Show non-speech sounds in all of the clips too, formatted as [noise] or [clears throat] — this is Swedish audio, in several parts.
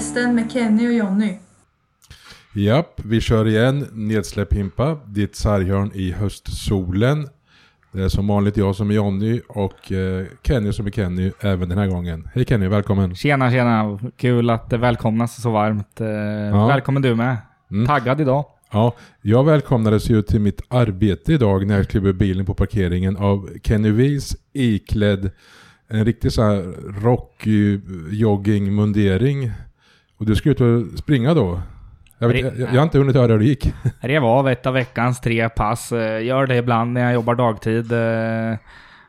hästen med Kenny och Jonny. Japp, vi kör igen. Nedsläpp Himpa, ditt sarghörn i höstsolen. Det är som vanligt jag som är Jonny och eh, Kenny som är Kenny även den här gången. Hej Kenny, välkommen. Tjena, tjena. Kul att välkomnas så varmt. Eh, Välkommen du med. Mm. Taggad idag. Ja, jag välkomnades ju till mitt arbete idag när jag klev ur bilen på parkeringen av Kenny Weiss iklädd en riktig så här rockig joggingmundering. Och du ska ut och springa då? Jag, vet, jag, jag har inte hunnit höra hur det gick. [laughs] Rev av ett av veckans tre pass. Eh, Gör det ibland när jag jobbar dagtid. Eh,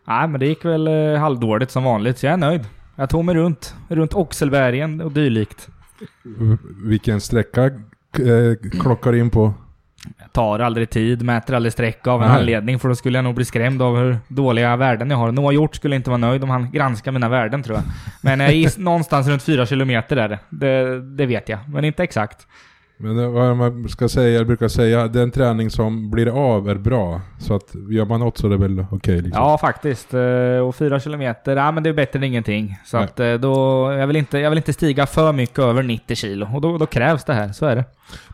Nej, men det gick väl eh, halvdåligt som vanligt, så jag är nöjd. Jag tog mig runt, runt Oxelbergen och dylikt. Vilken sträcka klockar in på? Jag tar aldrig tid, mäter aldrig sträcka av en Nej. anledning, för då skulle jag nog bli skrämd av hur dåliga värden jag har. Noah Hjort skulle inte vara nöjd om han granskar mina värden tror jag. Men eh, is- [laughs] någonstans runt fyra kilometer är det. det. Det vet jag, men inte exakt. Men vad man ska säga, jag brukar säga, den träning som blir av är bra. Så att gör man något så är det väl okej liksom. Ja, faktiskt. Eh, Och fyra kilometer, ja men det är bättre än ingenting. Så Nej. att eh, då, jag vill, inte, jag vill inte stiga för mycket över 90 kilo. Och då, då krävs det här, så är det.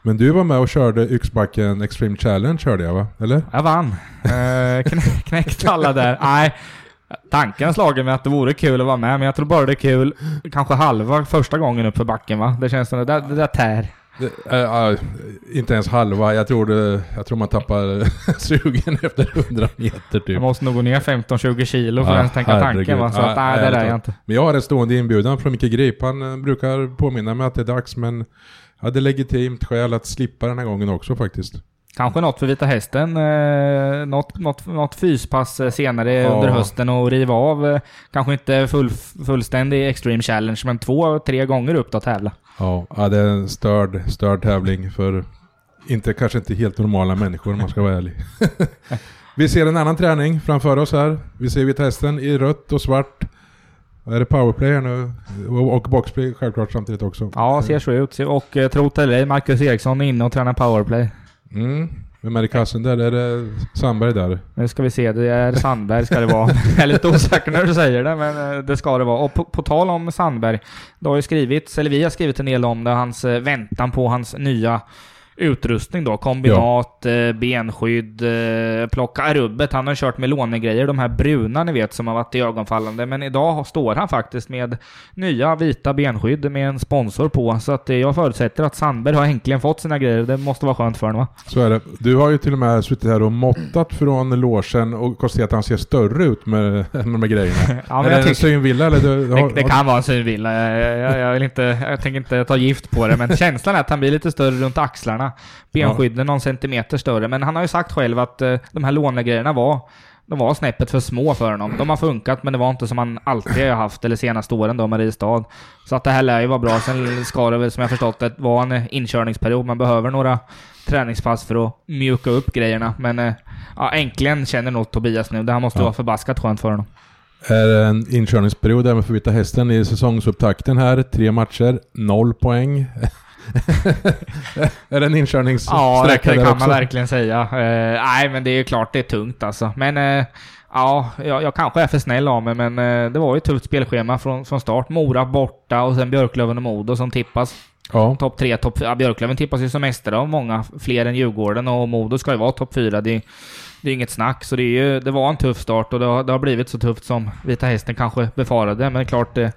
Men du var med och körde Yxbacken Extreme Challenge körde jag va? Eller? Jag vann. Eh, knä, knäckte alla där. Nej, tanken slagit mig att det vore kul att vara med, men jag tror bara det är kul kanske halva första gången upp för backen va? Det känns som det där, det där tär. Äh, äh, inte ens halva. Jag tror, det, jag tror man tappar [laughs] sugen efter 100 meter typ. Jag måste nog gå ner 15-20 kilo för Ja, att ens tänka tanken va? Så att nej, nej, det där jag är tar- jag inte. Men jag har en stående inbjudan från Micke Grip. Han eh, brukar påminna mig att det är dags men jag hade legitimt skäl att slippa den här gången också faktiskt. Kanske något för Vita Hästen. Eh, något, något, något fyspass senare Ja. under hösten och riva av. Eh, kanske inte full, fullständig Extreme Challenge, men två, tre gånger upp då tävla. Ja, det är en störd, störd tävling för inte, kanske inte helt normala människor om man ska vara ärlig. [laughs] Vi ser en annan träning framför oss här. Vi ser Vita Hästen i rött och svart. Är det powerplay här nu? Och, och boxplay självklart samtidigt också. Ja, ser så ut. Och eh, tro det eller ej, Marcus Eriksson är inne och tränar powerplay. Mm. Vem är i kassen där? Är det Sandberg där? Nu ska vi se, det är Sandberg ska det vara. Jag är lite osäker när du säger det, men eh, det ska det vara. Och på, på tal om Sandberg, det har ju skrivits, eller vi har skrivit en del om det, hans eh, väntan på hans nya utrustning då. Kombinat, eh, benskydd, eh, plocka rubbet. Han har kört med lånegrejer, de här bruna ni vet som har varit i ögonfallande. Men idag står han faktiskt med nya vita benskydd med en sponsor på. Så att eh, jag förutsätter att Sandberg har äntligen fått sina grejer. Det måste vara skönt för honom va? Så är det. Du har ju till och med suttit här och måttat från logen och konstaterat att han ser större ut med, [laughs] med de här grejerna. [laughs] Ja, är men det jag en synvilla eller? Du, har, Det, det kan vara en synvilla. Jag, jag, jag, vill inte, jag tänker inte ta gift på det, men [laughs] känslan är att han blir lite större runt axlarna. Benskydden någon centimeter större. Men han har ju sagt själv att eh, de här lånegrejerna var de var snäppet för små för honom. De har funkat, men det var inte som han alltid har haft, eller senaste åren då, Mariestad. Så att det här lär ju vara bra. Sen ska det väl, som jag förstått det, vara en inkörningsperiod. Man behöver några träningspass för att mjuka upp grejerna. Men eh, ja, äntligen känner nog Tobias nu. Det här måste Ja. vara förbaskat skönt för honom. är det en inkörningsperiod även för Vita Hästen i säsongsupptakten här. Tre matcher, noll poäng. [laughs] är det en inkörningssträcka Ja, det, det kan också? man verkligen säga. Eh, nej, men det är ju klart det är tungt alltså. Men eh, ja, jag, jag kanske är för snäll av mig, men eh, det var ju ett tufft spelschema från, från start. Mora borta och sen Björklöven och Modo som tippas. Ja, Topp tre, topp ja, Björklöven tippas ju som mästare av många, fler än Djurgården och Modo ska ju vara topp fyra. Det, det är inget snack, så det, är ju, det var en tuff start och det har, det har blivit så tufft som Vita Hästen kanske befarade. Men klart, det,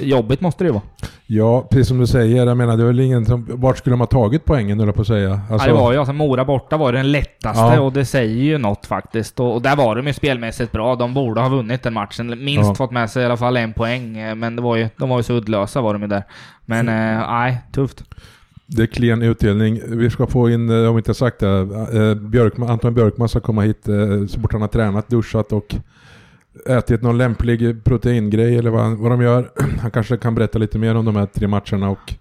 jobbigt måste det ju vara. Ja, precis som du säger. Jag menar, det väl ingen som... Vart skulle de ha tagit poängen, höll jag på att säga? Alltså, ja, det var ju alltså Mora borta var den lättaste Ja. och det säger ju något faktiskt. Och, och där var de ju spelmässigt bra. De borde ha vunnit den matchen. Minst Ja. fått med sig i alla fall en poäng. eh, Men det var ju, de var ju så uddlösa var de ju där. Men Mm. eh, nej, tufft. Det är klen utdelning. Vi ska få in, eh, om vi inte sagt det, eh, Björkman, Anton Björkman ska komma hit så fort han har tränat, duschat och ätit någon lämplig proteingrej eller vad, vad de gör. [clears throat] Han kanske kan berätta lite mer om de här tre matcherna och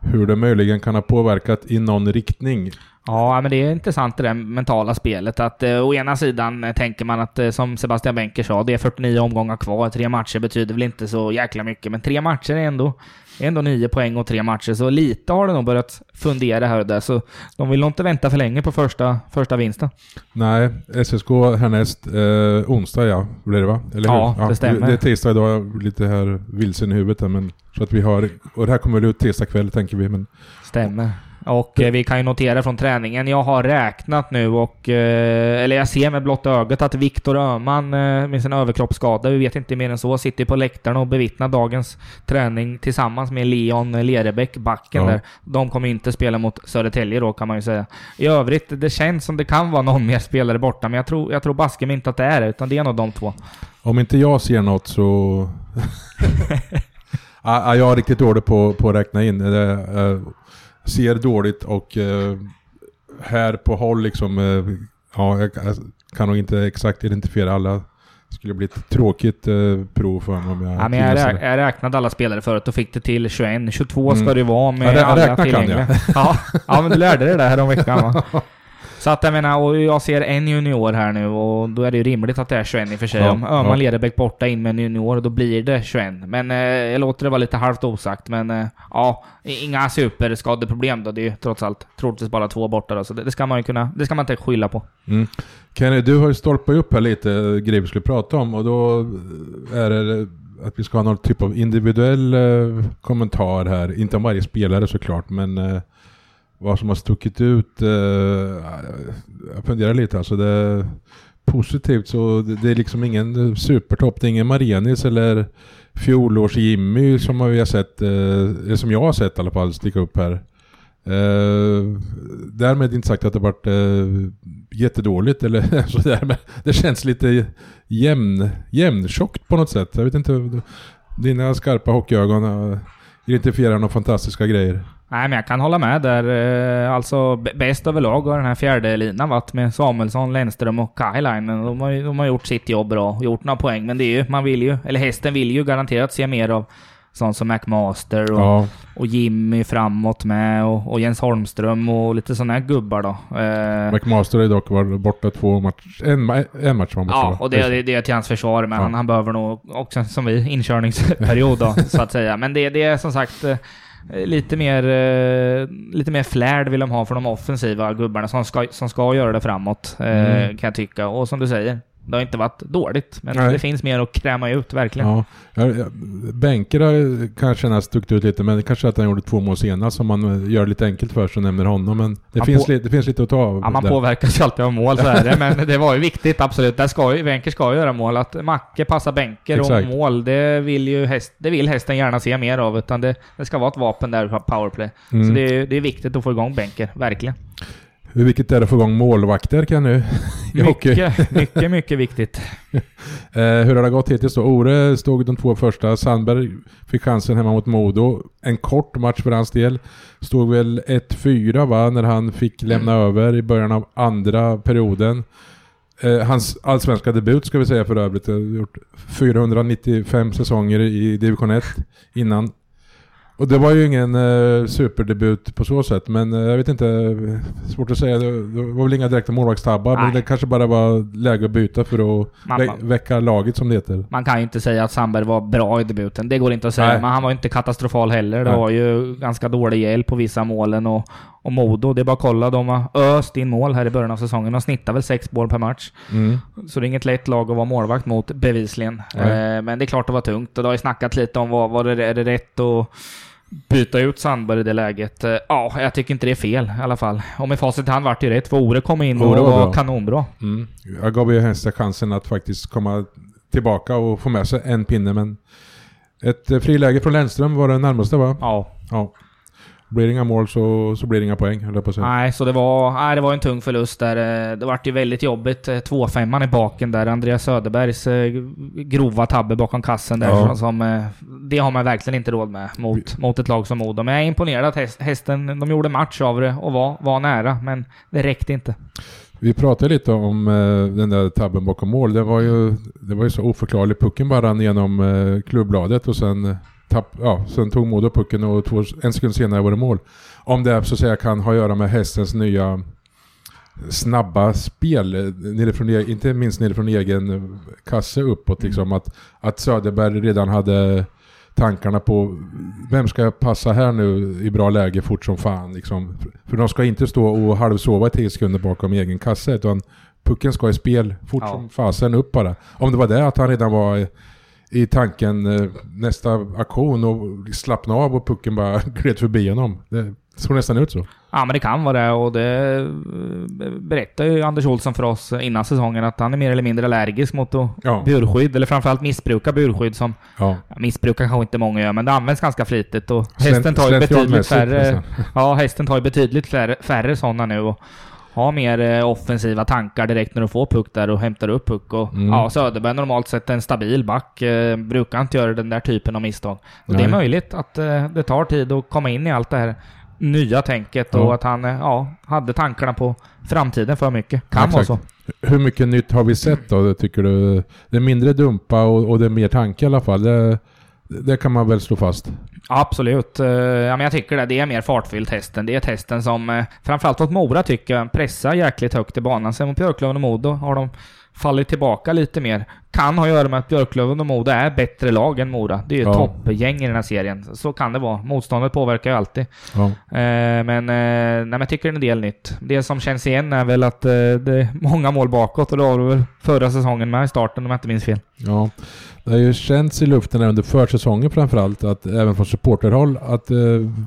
hur det möjligen kan ha påverkat i någon riktning. Ja, men det är intressant det där mentala spelet. Att eh, å ena sidan eh, tänker man att, eh, som Sebastian Benker sa, det är 49 omgångar kvar. Tre matcher betyder väl inte så jäkla mycket, men tre matcher är ändå, är ändå nio poäng och tre matcher. Så lite har det nog börjat fundera här och där. Så de vill nog inte vänta för länge på första, första vinsten. Nej, SSK härnäst. Eh, onsdag ja, blir det va? Eller hur? Ja, det stämmer. Det är tisdag idag, lite här vilsen i huvudet men så att vi har, och det här kommer väl ut tisdag kväll tänker vi, men Stämmer. Och eh, vi kan ju notera från träningen, jag har räknat nu och... Eh, eller jag ser med blotta ögat att Viktor Öhman eh, med sin överkroppsskada, vi vet inte mer än så, sitter på läktaren och bevittnar dagens träning tillsammans med Leon Lerebäck, backen Ja. där. De kommer inte spela mot Södertälje då kan man ju säga. I övrigt, det känns som det kan vara någon mer spelare borta, men jag tror, jag tror baske mig inte att det är det, utan det är nog de två. om inte jag ser något så... ja, [laughs] ja, jag är riktigt dålig på, på att räkna in. Det, eh, ser dåligt och eh, här på håll liksom... eh, ja, jag kan- kan nog inte exakt identifiera alla. Det skulle bli ett tråkigt eh, prov för mig om jag Ja, men jag, rä- det. jag räknade alla spelare förut och fick det till 21. 22 Mm. ska det ju vara med Ja, alla tillgängliga. Ja, ja, men du lärde dig det här om veckan va? [laughs] Så att jag menar, och jag ser en junior här nu och då är det ju rimligt att det är 21 i och för sig. Ja, Om Öhman ja. Lederbäck borta in med en junior, då blir det 21. Men eh, jag låter det vara lite halvt osagt. Men eh, ja, inga superskadeproblem då. Det är ju trots allt troligtvis bara två borta då, så det, det ska man ju kunna... Det ska man inte skylla på. Mm. Kenny, du har ju stolpat upp här lite eh, grejer vi skulle prata om och då är det att vi ska ha någon typ av individuell eh, kommentar här. Inte om varje spelare såklart, men eh, vad som har stuckit ut. Eh, jag funderar lite alltså. Det är positivt så det, det är liksom ingen supertopp. Det är ingen Marenis eller fjolårs-Jimmy som vi har sett, eh, som jag har sett i alla fall, sticka upp här. Eh, därmed inte sagt att det varit eh, jättedåligt eller [laughs] sådär, men det känns lite jämn, jämntjockt på något sätt. Jag vet inte, dina skarpa hockeyögon eh, identifierar några fantastiska grejer. Nej, men jag kan hålla med där. Eh, Alltså, bäst överlag har den här fjärde linan varit med Samuelsson, Lennström och Kailainen. De har, de har gjort sitt jobb bra, gjort några poäng. Men det är ju, man vill ju, eller hästen vill ju garanterat se mer av sånt som McMaster och, Ja, och Jimmy framåt med och, och Jens Holmström och lite sådana här gubbar då. Eh, McMaster har dock varit borta två matcher, en, en match var Ja, och det, det, det är till hans försvar, men Ja. han, han behöver nog också, som vi, [laughs] inkörningsperiod då, så att säga. Men det, det är som sagt eh, lite mer, eh, lite mer flärd vill de ha för de offensiva gubbarna som ska, som ska göra det framåt, eh, Mm. kan jag tycka. Och som du säger, det har inte varit dåligt, men Nej. det finns mer att kräma ut, verkligen. Ja, Bänker har kanske stuckit ut lite, men kanske att han gjorde två mål senast som man eh, gör det lite enkelt för sig och nämner honom. Men det, Man finns, på- lite, det finns lite att ta av. Ja, man där. påverkas ju alltid av mål, så är det. [laughs] Men det var ju viktigt, absolut. Där ska ju, Wenker ska göra mål. Att Macke passar bänker Exakt. och mål, det vill ju häst, det vill hästen gärna se mer av. Utan det, det ska vara ett vapen där på powerplay. Mm. Så det är, det är viktigt att få igång bänker, verkligen. Hur viktigt är det att få igång målvakter kan nu? [laughs] Mycket, mycket, mycket viktigt. [laughs] Eh, hur har det gått hittills då? Ore stod de två första. Sandberg fick chansen hemma mot Modo. En kort match för hans del. Stod väl 1-4 va, när han fick lämna över i början av andra perioden. Eh, hans allsvenska debut ska vi säga för övrigt. Han har gjort 495 säsonger i division 1 innan. Och det var ju ingen eh, superdebut på så sätt, men eh, jag vet inte, svårt att säga. Det, det var väl inga direkta målvaktstabbar, men det kanske bara var läge att byta för att Man- vä väcka laget som det heter. Man kan ju inte säga att Sandberg var bra i debuten. Det går inte att säga. Nej. Men han var ju inte katastrofal heller. Det Nej. var ju ganska dålig hjälp på vissa målen. Och, och Modo, det är bara att kolla. De har öst in mål här i början av säsongen. De snittar väl sex mål per match. Mm. Så det är inget lätt lag att vara målvakt mot, bevisligen. Eh, men det är klart det var tungt. Och det har ju snackat lite om vad, vad det, är det rätt att byta ut Sandberg i det läget. Eh, ja, jag tycker inte det är fel i alla fall. Och med facit i hand vart det rätt. För Ore kom in och Ore var var bra. kanonbra. Mm. Jag gav ju Hensta chansen att faktiskt komma tillbaka och få med sig en pinne, men ett eh, friläge från Lennström var det närmaste va? Ja. Ja. Blir det inga mål så, så blir det inga poäng, höll jag på att säga. Nej, så det var, nej, det var en tung förlust där. Eh, Det vart ju väldigt jobbigt. 2-5 i baken där. Andreas Söderbergs eh, grova tabbe bakom kassen där. Ja. Som, eh, det har man verkligen inte råd med mot, mot ett lag som Modo. Men jag är imponerad att häst, hästen, de gjorde match av det och var, var nära. Men det räckte inte. Vi pratade lite om eh, den där tabben bakom mål. Det var ju, det var ju så oförklarligt. Pucken bara rann genom eh, klubbladet och sen eh, tapp, ja, sen tog Modo pucken och två, en sekund senare var det mål. Om det så att säga kan ha att göra med hästens nya snabba spel, eh, nerifrån, e- inte minst nerifrån egen kasse uppåt. Mm. Liksom, att, att Söderberg redan hade tankarna på vem ska passa här nu i bra läge fort som fan. Liksom. För de ska inte stå och halvsova i tio sekunder bakom egen kasse utan pucken ska i spel fort Ja. som fasen upp bara. Om det var det att han redan var i, tanken eh, nästa aktion och slappna av och pucken bara [laughs] gled förbi honom. Det såg nästan ut så. Ja, men det kan vara det och det eh, berättar ju Anders Olsson för oss innan säsongen att han är mer eller mindre allergisk mot Ja. burskydd, eller framförallt missbruka burskydd som Ja. missbrukar kanske inte många gör, men det används ganska flitigt och hästen tar ju betydligt Slentrianmässigt färre... nästan. [laughs] Ja, hästen tar ju betydligt färre, färre sådana nu och har mer eh, offensiva tankar direkt när du får puck där och hämtar upp puck. Och, Mm. ja, Söderberg normalt sett en stabil back. Eh, brukar inte göra den där typen av misstag. Och det är möjligt att eh, det tar tid att komma in i allt det här nya tänket Ja. och att han ja, hade tankarna på framtiden för mycket. Kan Ja, vara så. Hur mycket nytt har vi sett då, tycker du? Det är mindre dumpa och, och det är mer tanke i alla fall. Det, det kan man väl slå fast. Absolut. Eh, Ja, men jag tycker det. Det är mer fartfyllt hästen. Det är hästen som, eh, framförallt mot Mora tycker jag, pressar jäkligt högt i banan. Sen mot Björklöven och Modo har de fallit tillbaka lite mer. Kan ha att göra med att Björklöven och Modo är bättre lag än Mora. Det är ju Ja. toppgäng i den här serien. Så kan det vara. Motståndet påverkar ju alltid. Ja. Eh, Men, eh, nej, men jag tycker det är en del nytt. Det som känns igen är väl att eh, det är många mål bakåt och det var väl förra säsongen med i starten om jag inte minns fel. ja. Det har ju känts i luften under försäsongen framförallt, att även från supporterhåll, att eh,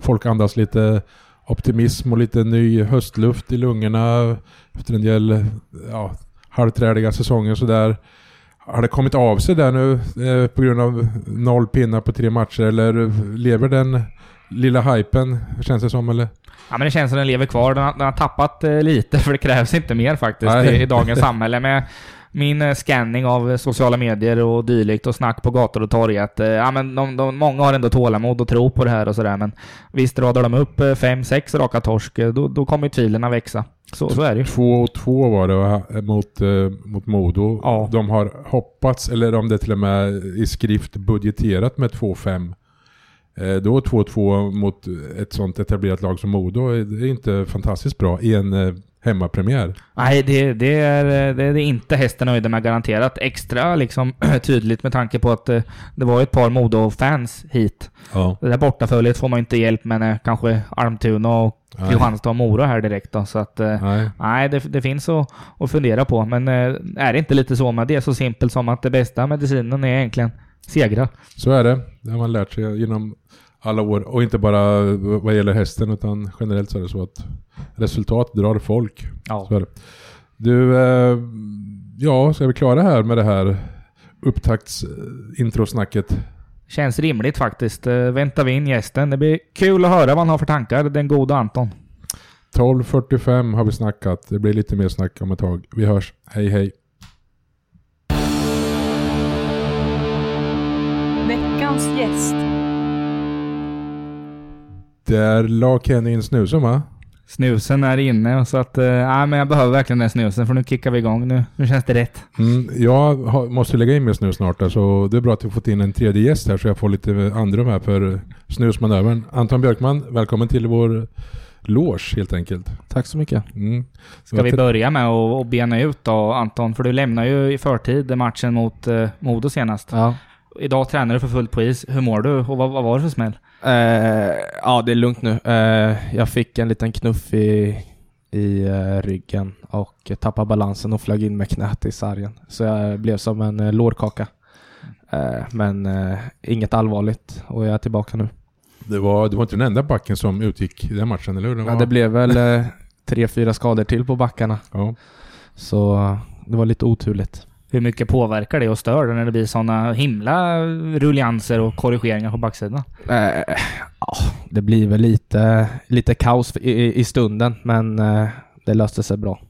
folk andas lite optimism och lite ny höstluft i lungorna efter en del ja, halvträdiga säsonger sådär. Har det kommit av sig där nu eh, på grund av noll pinnar på tre matcher eller lever den lilla hypen, känns det som eller? Ja, men det känns som den lever kvar. Den har, den har tappat eh, lite, [laughs] för det krävs inte mer faktiskt i, i dagens samhälle. Men min eh, scanning av eh, sociala medier och dylikt och snack på gator och torg att eh, ja, men de, de, många har ändå tålamod och tro på det här och sådär. Men visst, radar de upp fem, sex raka torsk, då, då kommer ju tvivlen växa. Så, så är det ju. Två och två var det mot, mot Modo. Ja. De har hoppats, eller om det till och med i skrift budgeterat med 2-5. Eh, då 2-2 mot ett sånt etablerat lag som Modo det är inte fantastiskt bra i en hemmapremiär. Nej, det, det, är, det är inte hästen nöjda med garanterat. Extra liksom [clears throat] tydligt med tanke på att eh, det var ett par Modo-fans hit. Ja. Det där bortaföljet får man inte hjälp med när kanske Almtuna och Nej. Kristianstad och Mora här direkt då. Så att, eh, Nej. nej, det, det finns att, att fundera på. Men eh, är det inte lite så med det är så simpelt som att det bästa medicinen är egentligen segrar. Så är det. Det har man lärt sig genom alla år. Och inte bara vad gäller hästen utan generellt så är det så att resultat drar folk. Ja. Så är det. Du, eh, ja, ska vi klara här med det här upptakts-introsnacket? Känns rimligt faktiskt. Eh, väntar vi in gästen. Det blir kul att höra vad han har för tankar, den goda Anton. 12.45 har vi snackat. Det blir lite mer snack om ett tag. Vi hörs. Hej hej. Veckans gäst. Där la Kenny in snusen va? Snusen är inne, så att... Nej, men jag behöver verkligen den snusen, för nu kickar vi igång. Nu, nu känns det rätt. Mm, jag har, måste lägga in mer snus snart där, så det är bra att vi fått in en tredje gäst här så jag får lite andrum här för snusmanövern. Anton Björkman, välkommen till vår loge helt enkelt. Tack så mycket. Mm. Ska vi börja med att att bena ut då, Anton? För du lämnar ju i förtid matchen mot eh, Modo senast. Ja. Idag tränar du för fullt på is. Hur mår du och vad, vad var det för smäll? Eh, ja, det är lugnt nu. Eh, jag fick en liten knuff i, i eh, ryggen och tappade balansen och flög in med knät i sargen. Så jag blev som en lårkaka. Men inget allvarligt och jag är tillbaka nu. Det var, det var inte den enda backen som utgick i den matchen, eller hur? Det var, Ja, det blev väl tre, fyra skador till på backarna. ja. Så det var lite oturligt. Hur mycket påverkar det och stör det när det blir sådana himla rullianser och korrigeringar på backsidan? Eh, ja, det blir väl lite, lite kaos i, i- stunden, men eh, det löste sig bra.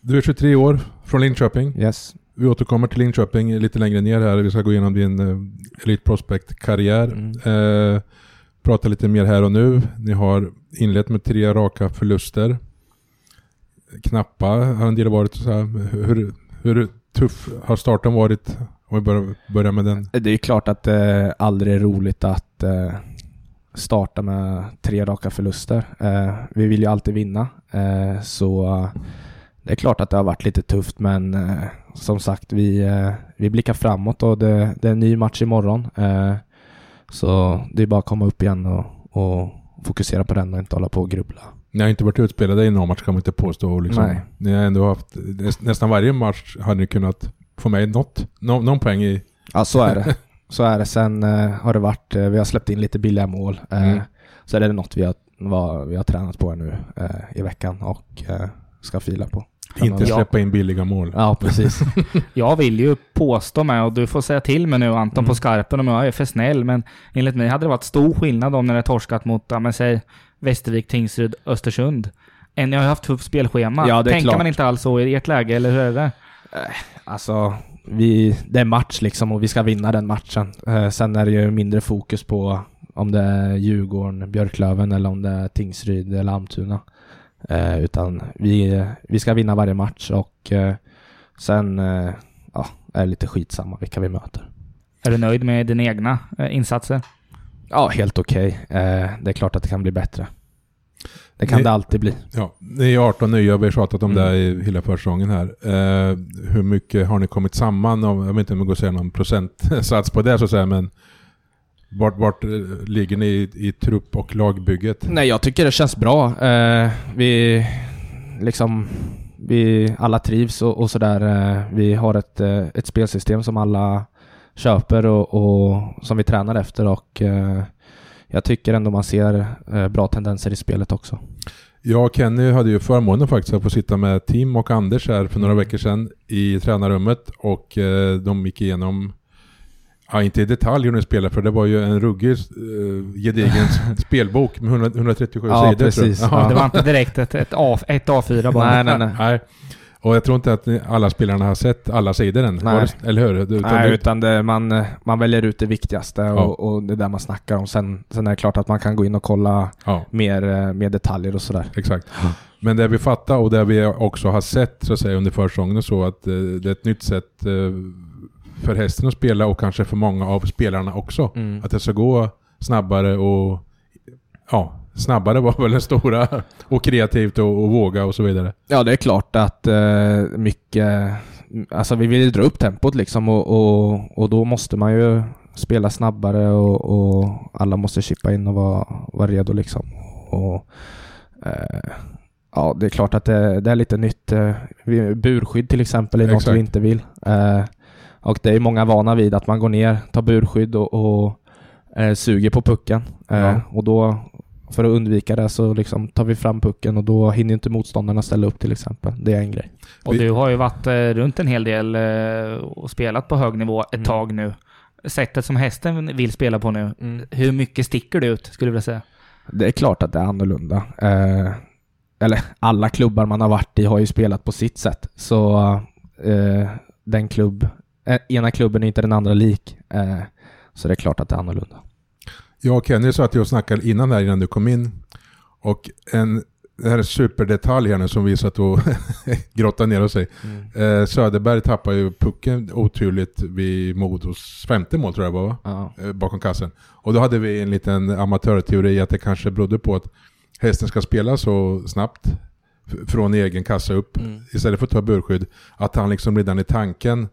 Du är 23 år, från Linköping. Yes. Vi återkommer till Linköping lite längre ner här. Vi ska gå igenom din uh, Elite Prospect-karriär. Mm. Eh, prata lite mer här och nu. Ni har inlett med tre raka förluster. Knappa har en del varit. Så här, hur, hur tuff har starten varit Om vi börjar, börjar med den. Det är ju klart att det aldrig är roligt att eh, starta med tre raka förluster. Eh, vi vill ju alltid vinna. Eh, så eh, det är klart att det har varit lite tufft men som sagt vi, vi blickar framåt och det, det är en ny match imorgon. Så det är bara att komma upp igen och, och fokusera på den och inte hålla på och grubbla. Ni har inte varit utspelade i någon match kan man inte påstå. Liksom. Nej. Ni har ändå haft, näs- nästan varje match hade ni kunnat få med något, någon, någon poäng i. Ja, så är det. [laughs] Så är det. Sen eh, har det varit, eh, vi har släppt in lite billiga mål. Eh, Mm. Så är det något vi har, vad, vi har tränat på nu eh, i veckan och eh, ska fila på. Inte släppa in billiga mål. Ja, precis. [laughs] Jag vill ju påstå med, och du får säga till mig nu Anton Mm. på skarpen om jag är för snäll, men enligt mig hade det varit stor skillnad om när det torskat mot, ja men säg Västervik, Tingsryd, Östersund. Än ni har haft tufft spelschema. Ja, Tänker klart. man inte alls så i ert läge, eller hur är det? Alltså, vi, det är match liksom och vi ska vinna den matchen. Eh, sen är det ju mindre fokus på om det är Djurgården, Björklöven eller om det är Tingsryd eller Almtuna. Eh, utan vi, vi ska vinna varje match och eh, sen eh, ja, är det lite skitsamma vilka vi möter. Är du nöjd med dina egna eh, insatser? Ja, helt okej. Eh, det är klart att det kan bli bättre. Det kan Det- det alltid bli. Ja, ni är 18 nya, vi har tjatat om Mm. det i hela försäsongen här. Eh, hur mycket har ni kommit samman? Om, jag vet inte om det går att säga någon procentsats på det så att säga, men vart, vart eh, ligger ni i, i trupp och lagbygget? Nej, jag tycker det känns bra. Eh, vi liksom vi alla trivs och, och sådär. Eh, vi har ett, eh, ett spelsystem som alla köper och, och som vi tränar efter och eh, jag tycker ändå man ser eh, bra tendenser i spelet också. Jag och Kenny hade ju förmånen faktiskt att få sitta med Tim och Anders här för några veckor sedan i tränarrummet och eh, de gick igenom Ja, inte i detalj hur ni spelar för det var ju en ruggig eh, gedigen [laughs] spelbok med 100, 137 Ja, sidor. tror jag. precis. Ja. Det var inte direkt ett, ett, A, ett A4 bara. Nej, nej, nej. Nej. Och jag tror inte att alla spelarna har sett alla sidor än. Nej. Det- Eller hur? Utan Nej, du, utan det, man, man väljer ut det viktigaste Ja. och, och det är där man snackar om. Sen, sen är det klart att man kan gå in och kolla ja, mer, eh, mer detaljer och sådär. exakt. Men det vi fattar och det vi också har sett så att säga under försäsongen och så att eh, det är ett nytt sätt eh, för hästen att spela och kanske för många av spelarna också. Mm. Att det ska gå snabbare och ja, snabbare var väl det stora och kreativt och, och våga och så vidare. Ja, det är klart att eh, mycket... Alltså vi vill ju dra upp tempot liksom och, och, och då måste man ju spela snabbare och, och alla måste chippa in och vara, vara redo liksom. Och, eh, ja, det är klart att det, det är lite nytt. Eh, burskydd till exempel är något Exakt. vi inte vill. Eh, och det är många vana vid att man går ner, tar burskydd och, och eh, suger på pucken. Eh, Ja. Och då för att undvika det så liksom tar vi fram pucken och då hinner inte motståndarna ställa upp till exempel. Det är en grej. Och du har ju varit eh, runt en hel del eh, och spelat på hög nivå ett Mm. tag nu. Sättet som hästen vill spela på nu, hur mycket sticker det ut skulle du vilja säga? Det är klart att det är annorlunda. Eh, eller alla klubbar man har varit i har ju spelat på sitt sätt. Så eh, den klubb, eh, ena klubben är inte den andra lik. Eh, så det är klart att det är annorlunda. Jag och Kenny satt ju och snackade innan där innan du kom in. Och en det här är superdetalj här nu som vi satt och [laughs] grottade ner oss i. Eh, Söderberg tappar ju pucken oturligt vid Modos femte mål tror jag var va? Ja. Eh, bakom kassen. Och då hade vi en liten amatörteori att det kanske berodde på att hästen ska spela så snabbt från egen kassa upp Mm. istället för att ta burskydd. Att han liksom redan i tanken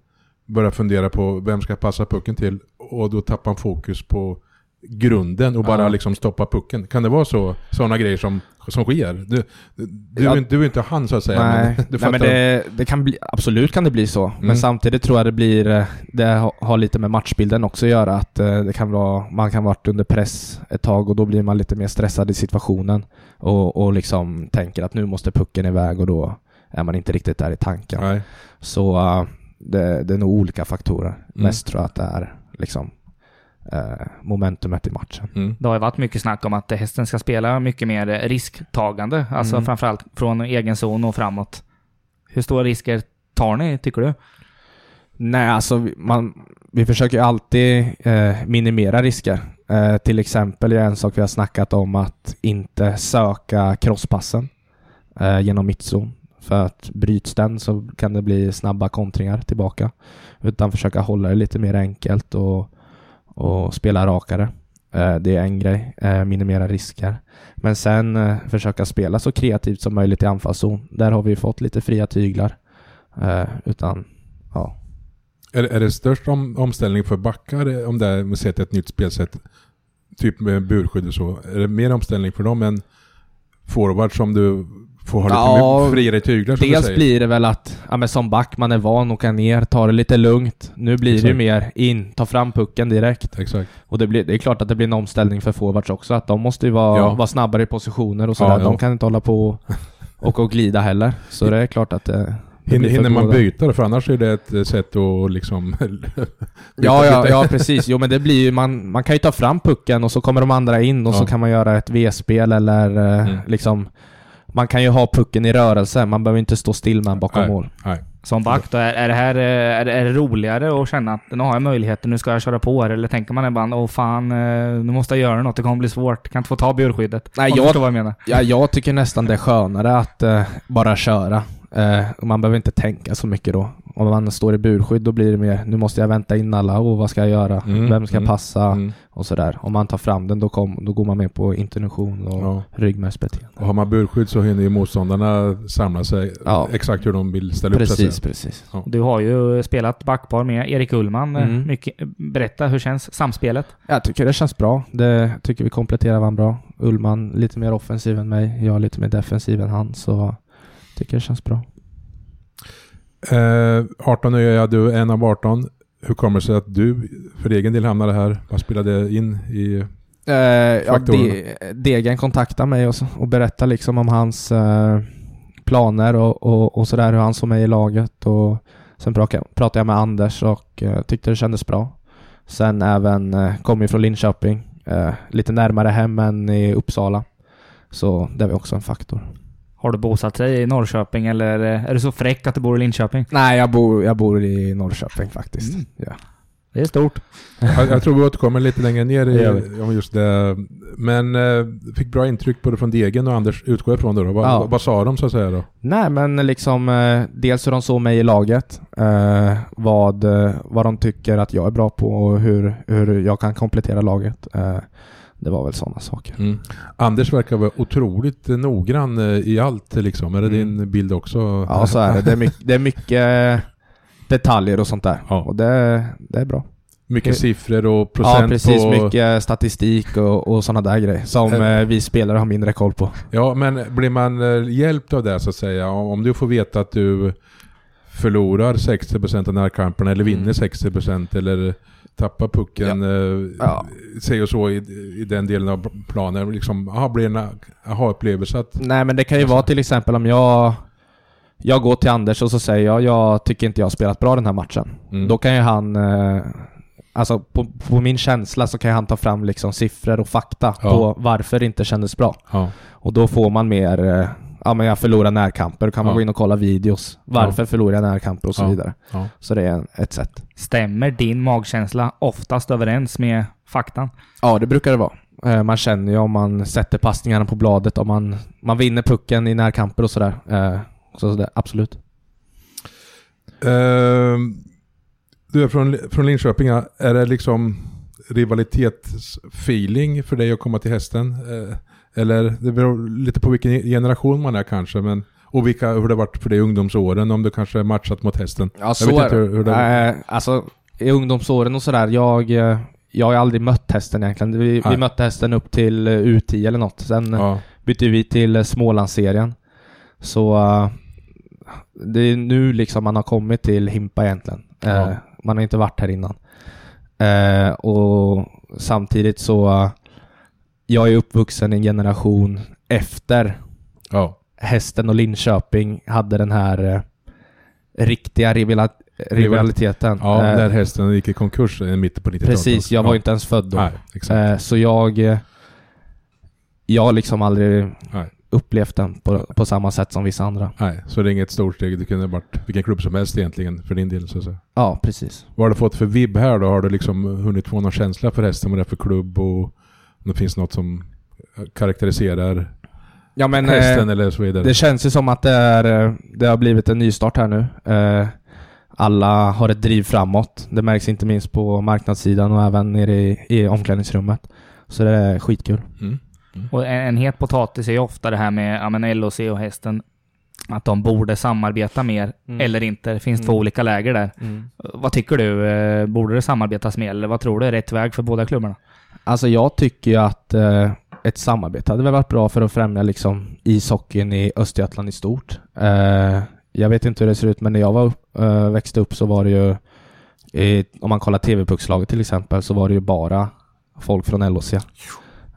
börjar fundera på vem ska passa pucken till och då tappar han fokus på grunden och bara Ja. liksom stoppa pucken. Kan det vara så sådana grejer som, som sker? Du, du, Ja. är inte- du är inte han så att säga. Nej, men [laughs] Nej men det, det kan bli, absolut kan det bli så. Mm. Men samtidigt tror jag det blir, eh, det ha- har lite med matchbilden också att göra. Att eh, det kan vara, man kan varit under press ett tag och då blir man lite mer stressad i situationen. Och, och liksom tänker att nu måste pucken iväg och då är man inte riktigt där i tanken. Nej. Så eh, det, det är nog olika faktorer. Mm. Mest tror jag att det är liksom momentumet i matchen. Mm. Det har ju varit mycket snack om att hästen ska spela mycket mer eh, risktagande, alltså Mm. framförallt från egen zon och framåt. Hur stora risker tar ni, tycker du? Nej, alltså vi- man, vi försöker ju alltid eh, minimera risker. Eh, till exempel är en sak vi har snackat om att inte söka crosspassen eh, genom mittzon. För att bryts den så kan det bli snabba kontringar tillbaka. Utan försöka hålla det lite mer enkelt och, och spela rakare. Eh, det är en grej, eh, minimera risker. Men sen eh, försöka spela så kreativt som möjligt i anfallszon. Där har vi fått lite fria tyglar. Utan, ja. Är, är det störst om, omställning för backar om det är med sett ett nytt spelsätt? Typ med burskydd och så. Är det mer omställning för dem än forward som du får ha lite Ja, mer friare tyglar som Dels blir det väl att, ja men som back, man är van att åka ner, ta det lite lugnt. Nu blir det ju Exakt. mer in, ta fram pucken direkt. Exakt. Och det, blir, det är klart att det blir en omställning för forwards också, att de måste ju vara, Ja. vara snabbare i positioner och sådär. Ja. De kan inte hålla på och, och, glida heller. Så det är klart att det, det Hinner, hinner man byta då? För annars är det ett eh, sätt att liksom... [laughs] Ja, ja, ja precis. Jo men det blir ju, man, man kan ju ta fram pucken och så kommer de andra in och Ja. så kan man göra ett V-spel eller eh, Mm. liksom Man kan ju ha pucken i rörelse, man behöver inte stå still med den bakom Nej. mål. Nej. Som back då, är, är, det här, eh, är, det- är det roligare att känna att nu har jag möjligheten, nu ska jag köra på här? Eller tänker man ibland, åh fan, eh, nu måste jag göra något, det kommer bli svårt, kan inte få ta björskyddet? Nej, jag- vad jag menar. Ja, jag tycker nästan det är skönare att eh, bara köra. Eh, och man behöver inte tänka så mycket då. Om man står i burskydd då blir det mer, nu måste jag vänta in alla, och vad ska jag göra? Mm, Vem ska mm, passa? Mm. Och sådär. Om man tar fram den då, kom, då går man med på intention och Ja. ryggmärgsbeteende. Och har man burskydd så hinner ju motståndarna samla sig Ja. exakt hur de vill ställa upp sig. Precis, precis. Du har ju spelat backpar med Erik Ullman. Mm. Mycket, berätta, hur känns samspelet? Jag tycker det känns bra. Det tycker vi kompletterar varandra bra. Ullman lite mer offensiv än mig, jag lite mer defensiv än han, så tycker det känns bra. Eh, 18 är jag, du är en av 18. Hur kommer det sig att du för egen del hamnade här? Vad spelade in i... Eh, ja, de, Degen kontaktade mig och, och berättade liksom om hans eh, planer och, och, och sådär, hur han såg mig i laget. Och sen pratade, pratade jag med Anders och eh, tyckte det kändes bra. Sen även eh, kom ju från Linköping, eh, lite närmare hem än i Uppsala. Så det var också en faktor. Har du bosatt dig i Norrköping eller är du så fräck att du bor i Linköping? Nej, jag bor, jag bor i Norrköping faktiskt. Mm. Ja. Det är stort. Jag, jag tror vi återkommer lite längre ner i, om just det. Men eh, fick bra intryck både från Degen och Anders, utgår jag ifrån det då. Vad, Ja. vad sa de så att säga då? Nej, men liksom eh, dels hur de såg mig i laget, eh, vad, eh, vad de tycker att jag är bra på och hur, hur jag kan komplettera laget. Eh, det var väl sådana saker. Mm. Anders verkar vara otroligt eh, noggrann eh, i allt liksom. Är det Mm. din bild också? Ja, så är det. Det är mycket, det är mycket detaljer och sånt där. Ja. Och det, det är bra. Mycket siffror och procent Ja, precis. på... Mycket statistik och, och sådana där grejer som Eh. eh, vi spelare har mindre koll på. Ja, men blir man eh, hjälpt av det så att säga? Om, om du får veta att du förlorar 60% av närkamperna eller vinner Mm. 60% eller tappar pucken, eh, Ja. säg och så i, i den delen av planen. Liksom, aha, blir det en aha-upplevelse att... Nej men det kan ju vara till exempel om jag Jag går till Anders och så säger jag jag tycker inte jag har spelat bra den här matchen. Mm. Då kan ju han eh, Alltså på, på min känsla så kan han ta fram liksom siffror och fakta Ja. på varför det inte kändes bra. Ja. Och då får man mer eh, Ja men jag förlorar närkamper, då kan man Ja. gå in och kolla videos. Varför förlorar jag närkamper och så Ja. vidare. Ja. Så det är en- ett sätt. Stämmer din magkänsla oftast överens med faktan? Ja, det brukar det vara. Eh, Man känner ju om man sätter passningarna på bladet, om man, man vinner pucken i närkamper och sådär. Eh, Så det, absolut. Ehm, du är från, från Linköping, ja. är det liksom rivalitetsfeeling för dig att komma till hästen? Eh, eller det beror lite på vilken generation man är kanske, men och vilka, hur det varit för dig i ungdomsåren, om du kanske matchat mot hästen. Ja, så vet inte hur- hur det- Eh, alltså, i ungdomsåren och sådär, jag, eh, jag har aldrig mött hästen egentligen. Vi, vi mötte hästen upp till eh, U10 eller något. Sen eh, Ja, bytte vi till eh, Smålandsserien. Så eh, det är nu liksom man har kommit till Himpa egentligen. Eh, Ja. Man har inte varit här innan. Eh, och samtidigt så, eh, jag är uppvuxen i en generation efter ja, hästen och Linköping hade den här eh, riktiga rivila- rivaliteten. ja Eh, när hästen gick i konkurs i mitten på 90-talet. precis, jag var ja. inte ens född då. Nej, exakt. Eh, så jag, eh, jag har liksom aldrig Nej. upplevt den på, på samma sätt som vissa andra. Nej, så det är inget stort steg. Det kunde ha varit vilken klubb som helst egentligen för din del. Så att säga. Ja, precis. Vad har du fått för vibb här då? Har du liksom hunnit få någon känsla för hästen, vad det är för klubb och om det finns något som karaktäriserar Ja men eh, hästen eller så vidare. det känns ju som att det, är, eh, det har blivit en nystart här nu. Eh, alla har ett driv framåt. Det märks inte minst på marknadssidan och även nere i, i omklädningsrummet. Så det är skitkul. Mm. Och en, en het potatis är ju ofta det här med ja, men LOC och hästen. Att de borde samarbeta mer, Mm. eller inte. Det finns två Mm. olika läger där. Vad tycker du? Eh, Borde det samarbetas mer, eller vad tror du är rätt väg för båda klubbarna? Alltså jag tycker ju att eh, ett samarbete hade väl varit bra för att främja liksom ishockeyn i Östergötland i stort. Eh, jag vet inte hur det ser ut men när jag var, eh, växte upp så var det ju i, om man kollar TV-puckslaget till exempel så var det ju bara folk från LHC.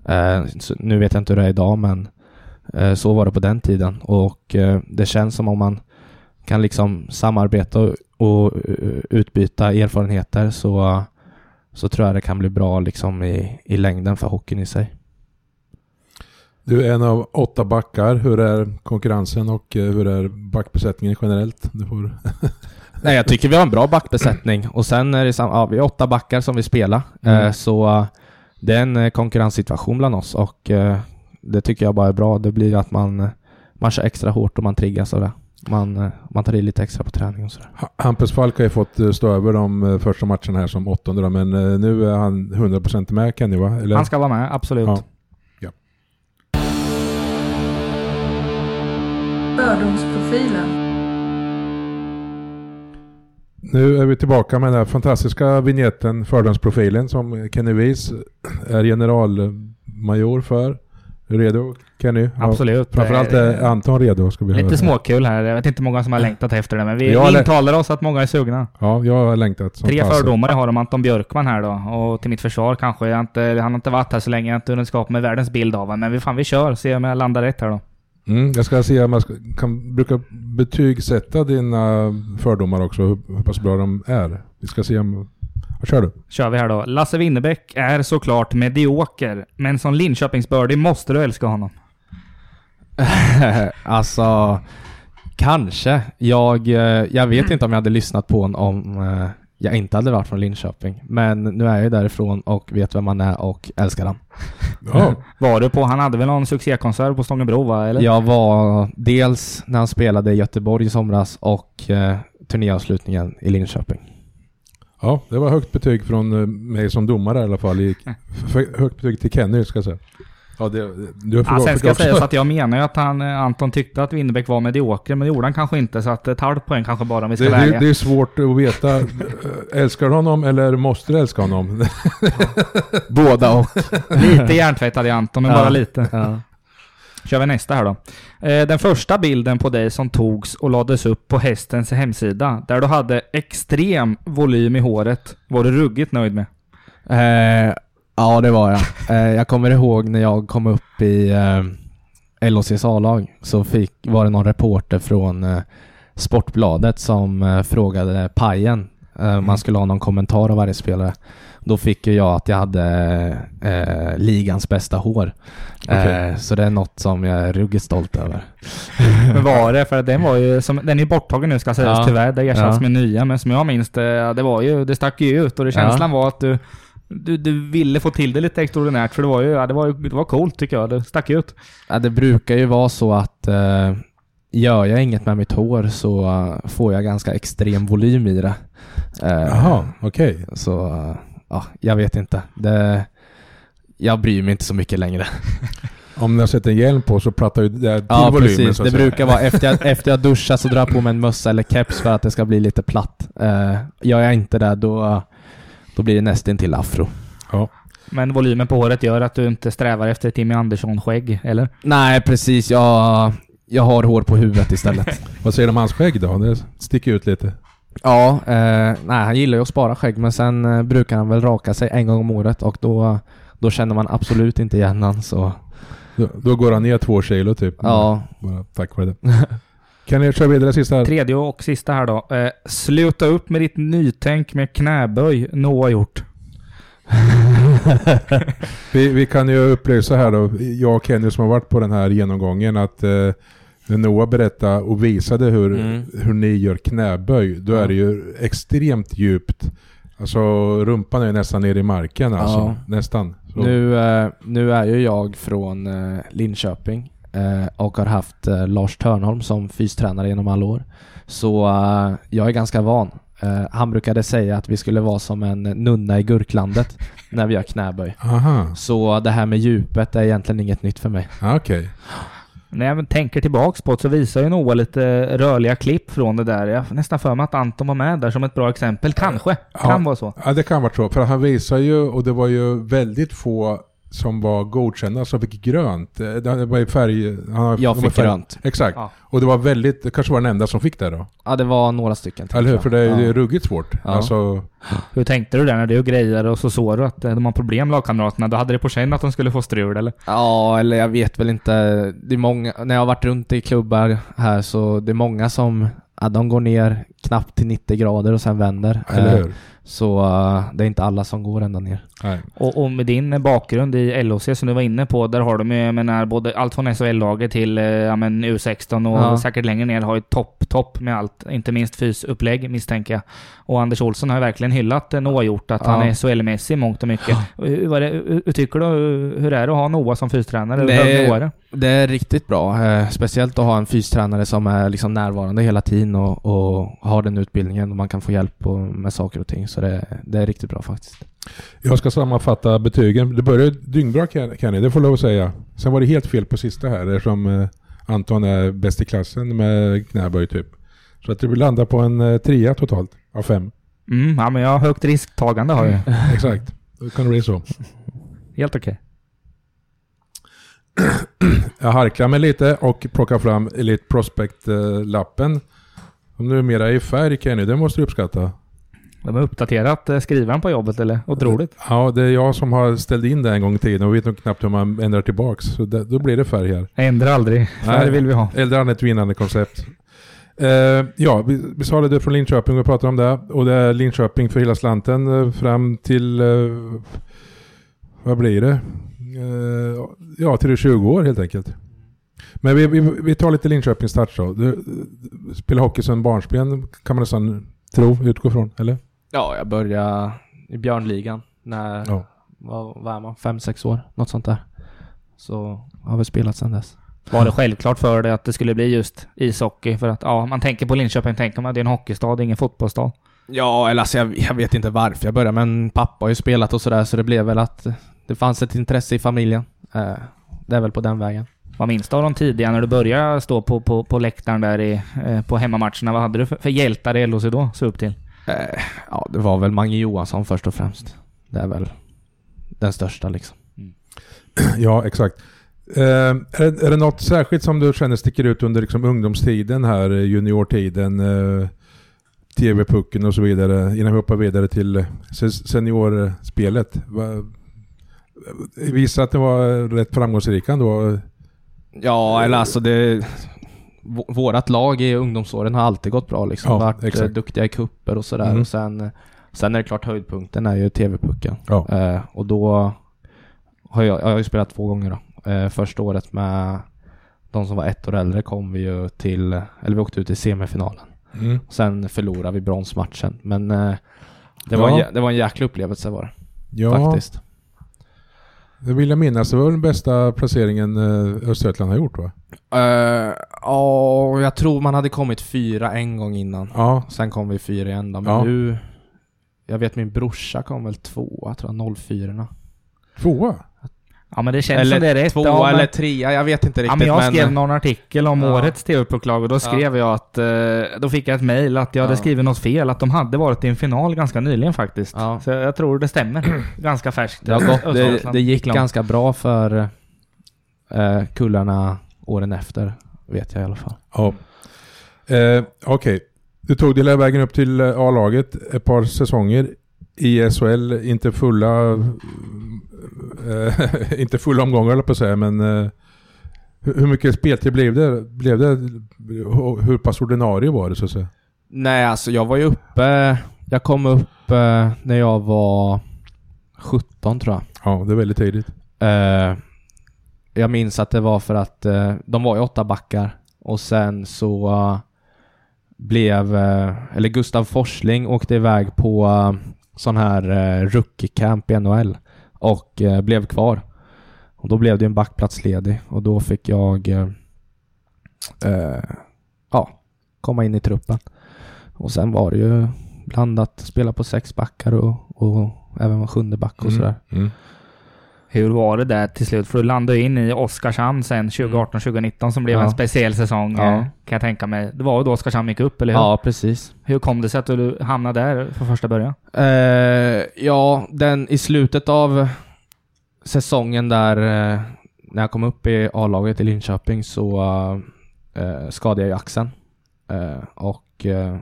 Eh, nu vet jag inte hur det är idag men eh, så var det på den tiden och eh, det känns som om man kan liksom samarbeta och, och eh, utbyta erfarenheter så så tror jag det kan bli bra liksom i, i längden för hockeyn i sig. Du är en av åtta backar. Hur är konkurrensen och eh, hur är backbesättningen generellt? Du får... [laughs] Nej, jag tycker vi har en bra backbesättning och sen är det sam- ja, vi är åtta backar som vill spela. Mm. Eh, så eh, det är en konkurrenssituation bland oss och det tycker jag bara är bra. Det blir att man, man kör extra hårt och man triggas av det. Man, eh, man tar i lite extra på träning och sådär. Ha- Hampus Falk har ju fått eh, stå över de eh, första matcherna här som åttonde men nu är han 100% med Kenny va? Eller? Han ska vara med, absolut. Ja. Fördomsprofilen. Nu är vi tillbaka med den här fantastiska vignetten Fördomsprofilen som Kenny Wies är generalmajor för. Redo Kenny? Ja. Absolut. Framförallt är Anton redo ska vi höra. Lite småkul här. Jag vet inte hur många som har längtat efter det, men vi, Jag intalar oss att många är sugna. Ja, jag har längtat som Tre fasen. fördomar jag har om Anton Björkman här då. Och till mitt försvar kanske. Jag inte, han har inte varit här så länge. Jag har inte hunnit skapa mig världens bild av honom. Men vi, fan, vi kör. Se om jag landar rätt här då. Mm, jag ska se om jag ska, kan brukar betygsätta dina fördomar också, hur, hur pass bra de är. Vi ska se om... Ja, kör du. Kör vi här då. Lasse Winnerbäck är såklart medioker. Men som Linköpingsbirdie måste du älska honom. [laughs] alltså, kanske. Jag, eh, jag vet inte om jag hade lyssnat på honom om eh, jag inte hade varit från Linköping. Men nu är jag ju därifrån och vet vem man är och älskar han. Ja, [laughs] Var du på, han hade väl någon succékonsert på Stångebro va? Eller? Jag var dels när han spelade i Göteborg i somras och eh, turnéavslutningen i Linköping. Ja, det var högt betyg från eh, mig som domare i alla fall. I, högt betyg till Kenny ska jag säga. Ja, det, du har Ja, sen ska också- sägas att [laughs] jag menar ju att han, eh, Anton tyckte att Winnerbäck var medioker, men det gjorde han kanske inte. Så att ett halvt poäng kanske bara om vi ska det, vara det, det är svårt att veta. eh, Älskar du honom eller måste du älska honom? Båda och. Lite hjärntvättad i Anton, men Ja. bara lite. Ja. Kör vi nästa här då. Eh, Den första bilden på dig som togs och lades upp på hästens hemsida, där du hade extrem volym i håret, var du ruggigt nöjd med? Eh, ja, det var jag. Eh, jag kommer ihåg när jag kom upp i eh, LHCs A-lag så fick, var det någon reporter från eh, Sportbladet som eh, frågade Pajen eh, om man skulle ha någon kommentar av varje spelare. Då fick ju jag att jag hade eh, ligans bästa hår. Okej. Eh, så det är något som jag är ruggigt stolt över. [laughs] Men var det? För den var ju, som, den är borttagen nu ska sägas Ja. tyvärr. Det ersätts Ja. med nya. Men som jag minns det, det var ju, det stack ju ut. Och det känslan var att du, du, du ville få till det lite extraordinärt. För det var ju, ja, det var, det var coolt tycker jag. Det stack ut. Ja, det brukar ju vara så att eh, gör jag inget med mitt hår så eh, får jag ganska extrem volym i det. Eh, Jaha, okej. Så, eh, ja, jag vet inte. Det, jag bryr mig inte så mycket längre. [laughs] Om jag sätter en hjälm på så plattar ju det där till Ja, volymen precis. så att Det säga. brukar vara efter jag, [laughs] efter jag duschar så drar jag på mig en mössa eller keps för att det ska bli lite platt. Eh, gör jag inte det då, då blir det nästan till afro. Ja. Men volymen på håret gör att du inte strävar efter Timmy Andersson-skägg, eller? Nej, precis. Jag, jag har hår på huvudet istället. [laughs] Vad säger du om hans skägg då? Det sticker ut lite. Ja, eh, nej han gillar ju att spara skägg men sen eh, brukar han väl raka sig en gång om året och då, då känner man absolut inte igen han så Då, då går han ner två kilo typ. ja. Bara tack vare det. [laughs] kan ni köra vidare sista? här? Tredje och sista här då. Eh, sluta upp med ditt nytänk med knäböj. Noah gjort. [laughs] Vi, vi kan ju upplysa här då, jag och Kenny som har varit på den här genomgången, att eh, när Noah berättade och visade hur, Mm. hur ni gör knäböj, då är det ju extremt djupt. Alltså rumpan är nästan ner i marken alltså. Ja. Nästan. Så. Nu, eh, nu är ju jag från eh, Linköping eh, och har haft Lars Törnholm som fystränare genom alla år. Så jag är ganska van. Han brukade säga att vi skulle vara som en nunna i gurklandet [laughs] när vi gör knäböj. Aha, Så det här med djupet är egentligen inget nytt för mig. ah, okej. När jag tänker tillbaks på det så visar ju Noah lite rörliga klipp från det där. Jag nästan för mig att Anton var med där som ett bra exempel. Kanske. Kan vara så. Ja, det kan vara så. För han visar ju, och det var ju väldigt få som var godkända som fick grönt. Eh, Det var i färg... Han har, Jag fick färg- grönt. Exakt. Ja. Och det var väldigt, det kanske var den enda som fick det då. Ja, det var några stycken Eller hur? För det är ju ja. ruggigt svårt. Ja. Alltså, Hur tänkte du där när du grejade och så såg du att eh, de har problem lagkamraterna? Då hade det på känn att de skulle få strul eller? Ja, eller jag vet väl inte. Det är många, när jag har varit runt i klubbar här så det är många som ja, de går ner knappt till 90 grader och sen vänder. eller Eh, hur? Så eh, det är inte alla som går ända ner. Nej. Och, och med din bakgrund i LHC som du var inne på, där har de ju, jag menar, både allt från SHL-laget till eh, ja, men U16 och Ja. säkert längre ner har ju topp, topp med allt. Inte minst fysupplägg misstänker jag. Och Anders Olsson har ju verkligen hyllat eh, Noah gjort, att Ja. han är SHL-mässig mångt och mycket. Hur, det, hur, tycker du, hur är det att ha Noah som fystränare? Det- är det? Det är riktigt bra. Eh, speciellt att ha en fystränare som är liksom närvarande hela tiden och, och har den utbildningen och man kan få hjälp med saker och ting. Så det, det är riktigt bra faktiskt. Jag ska sammanfatta betygen. Det började dyngbra Ken- Kenny, det får jag lov att säga. Sen var det helt fel på sista här eftersom eh, Anton är bäst i klassen med knäböj typ. Så att det landar på en eh, trea totalt av fem. Mm, ja, men jag har högt risktagande har jag. [laughs] Exakt. Då kan det bli så. Helt okej. [clears throat] Jag harklar mig lite och plockar fram Elite Prospect-lappen. Om du är mera i färg Kenny, det måste du uppskatta. De har uppdaterat eh, skrivaren på jobbet eller? Otroligt. Ja, det är jag som har ställt in det en gång i tiden och vet nog knappt hur man ändrar tillbaks. Så det, då blir det färg här. Ändra aldrig. Färg vill vi ha. Äldre ett vinnande koncept. Eh, ja, vi, vi sa det från Linköping, vi pratade om det. Och det är Linköping för hela slanten eh, fram till... Eh, vad blir det? Eh, ja, till är 20 år helt enkelt. Men vi, vi, vi tar lite Linköpings touch då. Du, du spelar hockey sedan barnsben kan man nästan tro, utgå från, eller? Ja, jag började i Björnligan när, Ja. vad, vad är man, fem, sex år? Något sånt där. Så har vi spelat sedan dess. Var det självklart för dig att det skulle bli just ishockey? För att ja, man tänker på Linköping, tänker man att det är en hockeystad, ingen fotbollsstad. Ja, eller alltså jag, jag vet inte varför jag började, men pappa har ju spelat och sådär så det blev väl att det fanns ett intresse i familjen. Eh, det är väl på den vägen. Vad minns du av de tidiga när du började stå på, på, på läktaren där i, eh, på hemmamatcherna? Vad hade du för, för hjältar i LHC då? Så upp till? Eh, ja, det var väl Mange Johansson först och främst. Det är väl den största liksom. [clears throat] Ja, exakt. Eh, är, det, är det något särskilt som du känner sticker ut under liksom ungdomstiden här, eh, juniortiden, eh, TV-pucken och så vidare, innan vi hoppar vidare till se- seniorspelet? Va- Visar att det var rätt framgångsrika ändå. Ja, eller alltså det... Vårat lag i ungdomsåren har alltid gått bra liksom. Ja, Varit eh, exakt. duktiga i kupper och sådär. Mm. Och sen, sen är det klart höjdpunkten är ju TV-pucken. Ja. Eh, och då har jag, jag har ju spelat två gånger då. Eh, första året med de som var ett år äldre kom vi ju till, eller vi åkte ut i semifinalen. Mm. Sen förlorade vi bronsmatchen. Men eh, det, var Ja. en, jä- det var en jäkla upplevelse var det. Ja, Faktiskt. Det vill jag minnas. Det var den bästa placeringen eh, Östergötland har gjort va? Eh, Ja, jag tror man hade kommit fyra en gång innan. Ja, Sen kom vi fyra igen då. Men Ja. nu... Jag vet min brorsa kom väl tvåa tror jag, 04 tvåa. Ja men det känns Eller som det är rätt. Tvåa ja, men, eller trea, jag vet inte Ja, riktigt men jag skrev någon artikel om Ja. årets TV-pucklag och då skrev jag att... Eh, då fick jag ett mejl att jag hade Ja. skrivit något fel. Att de hade varit i en final ganska nyligen faktiskt. Ja. Så jag tror det stämmer. [clears throat] ganska färskt. Det, gått, det, det gick ganska bra för eh, kullarna åren efter, vet jag i alla fall. Ja. Eh, Okej. Du tog dig hela vägen upp till eh, A-laget ett par säsonger i SHL. Inte fulla... Eh, [laughs] inte fulla omgångar på att säga, men... Eh, hur, mycket speltid blev det? Blev det hur, pass ordinarie var det så att säga? Nej, alltså jag var ju uppe... Jag kom upp eh, när jag var 17 tror jag. Ja, det är väldigt tidigt. Jag minns att det var för att de var ju åtta backar och sen så blev, eller Gustav Forsling åkte iväg på sån här uh, rookie camp i NHL och eh, blev kvar. Och då blev det en backplats ledig och då fick jag eh, eh, ja, komma in i truppen. Och sen var det ju blandat, spela på sex backar och, och även vara sjunde back och sådär. Mm. Hur var det där till slut? För du landade in i Oskarshamn sen 2018-2019 som blev Ja. en speciell säsong Ja. eh, kan jag tänka mig. Det var ju då Oskarshamn gick upp, eller hur? Ja, precis. Hur kom det sig att du hamnade där från första början? Eh, ja, den i slutet av säsongen där eh, när jag kom upp i A-laget i Linköping så eh, skadade jag ju axeln. Eh, och eh,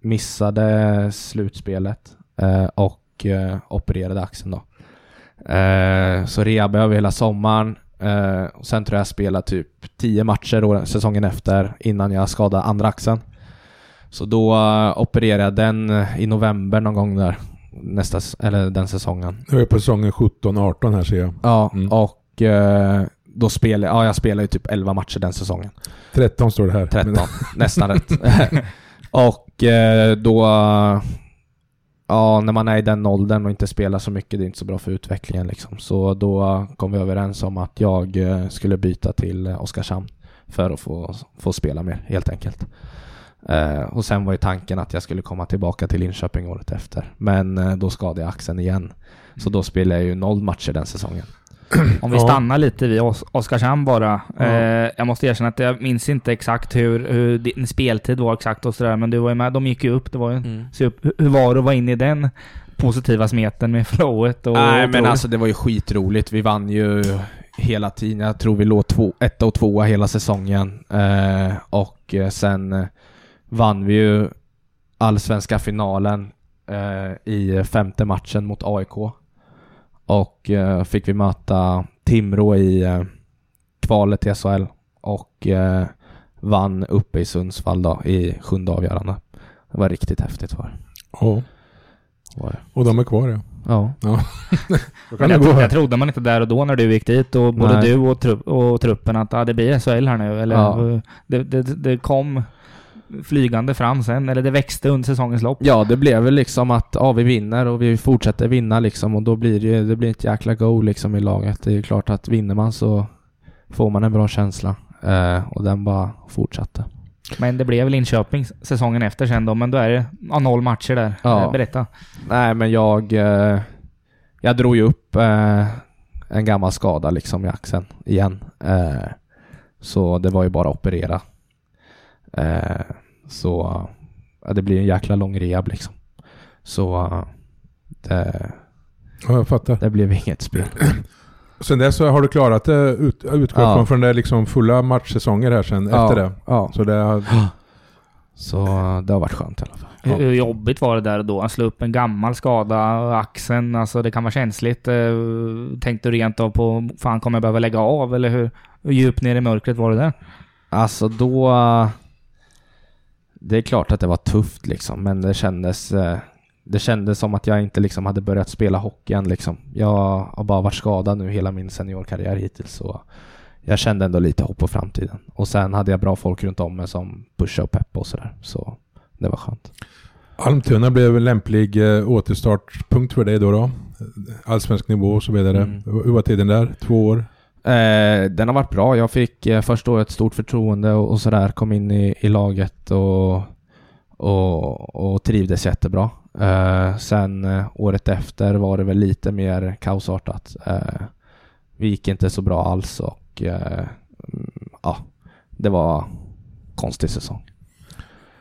missade slutspelet och opererade axeln då. Eh, så rehabade över hela sommaren. Eh, och sen tror jag jag spelade typ 10 matcher då, säsongen efter innan jag skadade andra axeln. Så då eh, opererade jag den eh, i november någon gång där. Nästa, eller den säsongen. Nu är jag på säsongen 17-18 här ser jag. Ja, Mm. och eh, då spelade ja jag spelade ju typ 11 matcher den säsongen. 13 står det här. 13, [laughs] nästan rätt. [laughs] och eh, då, ja när man är i den åldern och inte spelar så mycket, det är inte så bra för utvecklingen liksom. Så då kom vi överens om att jag eh, skulle byta till eh, Oskarshamn för att få, få spela mer, helt enkelt. Eh, och sen var ju tanken att jag skulle komma tillbaka till Linköping året efter. Men eh, då skadade jag axeln igen. Så då spelade jag ju noll matcher den säsongen. [clears throat] Om vi Ja. stannar lite vid Os- Oskarshamn bara. Ja. Eh, jag måste erkänna att jag minns inte exakt hur, hur din speltid var exakt och sådär, men du var ju med. De gick ju upp. Det var ju så upp. Hur- var det att vara inne i den positiva smeten med [laughs] flowet och... Nej och men alltså det var ju skitroligt. Vi vann ju hela tiden. Jag tror vi låg två, etta och tvåa hela säsongen. Eh, och eh, sen eh, vann vi ju allsvenska finalen eh, i femte matchen mot AIK. Och eh, fick vi möta Timrå i eh, kvalet till SHL. Och eh, vann uppe i Sundsvall då i sjunde avgörande. Det var riktigt häftigt var det. Ja, Var det. och de är kvar ja. Ja. [laughs] Då Men jag, jag trodde man inte där och då när du gick dit och både Nej. du och, tru, och truppen att ah, det blir SHL här nu. Eller Ja. det, det, det kom flygande fram sen, eller det växte under säsongens lopp. Ja, det blev väl liksom att ja, vi vinner och vi fortsätter vinna liksom och då blir det ju, det blir ett jäkla go liksom i laget. Det är ju klart att vinner man så får man en bra känsla. Eh, och den bara fortsatte. Men det blev Linköping säsongen efter sen då, men då är det ja, noll matcher där. Ja. Eh, Berätta. Nej, men jag... Eh, jag drog ju upp eh, en gammal skada liksom i axeln igen. Eh, så det var ju bara att operera. Så ja, det blir en jäkla lång rehab liksom. Så det, Ja, jag fattar. det blev inget spel. [clears throat] Sen dess så har du klarat det ut, utgått Ja. från, från det liksom fulla matchsäsonger här sen Ja, efter det. Ja. Så det har, [gasps] Så det har varit skönt i alla fall. Hur, hur jobbigt var det där då? Att slå upp en gammal skada, axeln, alltså det kan vara känsligt. Eh, tänkte du rent av på, fan kommer jag behöva lägga av? Eller hur, hur djupt ner i mörkret var det där? Alltså då... Det är klart att det var tufft liksom, men det kändes... eh, Det kändes som att jag inte liksom hade börjat spela hockey än liksom. Jag har bara varit skadad nu hela min seniorkarriär hittills så jag kände ändå lite hopp på framtiden. Och sen hade jag bra folk runt om mig som pushade och peppade och sådär. Så det var skönt. Almtuna blev en lämplig eh, återstartspunkt för dig då då? Allsvensk nivå och så vidare. Mm. Hur var tiden där? Två år? Eh, den har varit bra. Jag fick eh, första året stort förtroende och, och sådär. Kom in i, i laget och, och, och trivdes jättebra. Eh, sen eh, året efter var det väl lite mer kaosartat. Eh, vi gick inte så bra alls och eh, mm, ja, det var konstig säsong.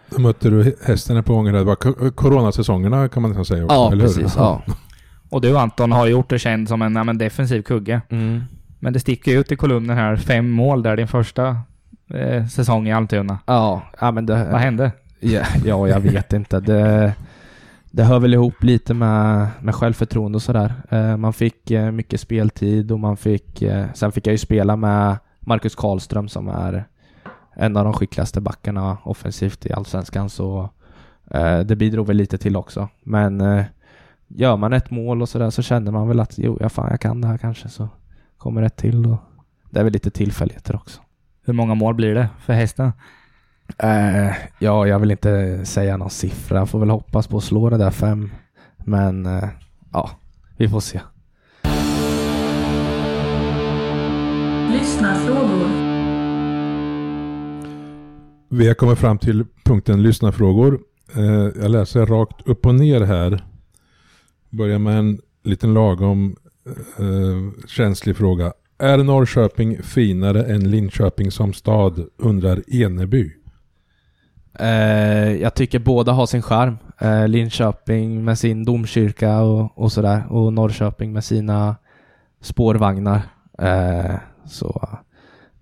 Då mötte du hästen par gånger. Det var coronasäsongerna kan man nästan säga också, Ja, eller hur? precis. Ja. [laughs] Och du Anton har gjort det känd som en ja, men defensiv kugge. Mm. Men det sticker ut i kolumnen här, fem mål där din första eh, säsong i Almtuna. Ja, ja, men det, Vad hände? Ja, ja jag vet inte. Det, det hör väl ihop lite med, med självförtroende och sådär. Eh, man fick eh, mycket speltid och man fick... Eh, sen fick jag ju spela med Marcus Karlström som är en av de skickligaste backarna offensivt i Allsvenskan så eh, det bidrog väl lite till också. Men eh, gör man ett mål och sådär så känner man väl att jo, ja, fan jag kan det här kanske så kommer ett till och det är väl lite tillfälligheter också. Hur många mål blir det för hästen? Eh, ja, jag vill inte säga någon siffra. Jag får väl hoppas på att slå det där fem. Men eh, ja, vi får se. Lyssnarfrågor. Vi har kommit fram till punkten lyssnarfrågor. Eh, jag läser rakt upp och ner här. Börjar med en liten lagom eh, känslig fråga. Är Norrköping finare än Linköping som stad? Undrar Eneby. Eh, jag tycker båda har sin charm. Eh, Linköping med sin domkyrka och, och sådär. Och Norrköping med sina spårvagnar. Eh, så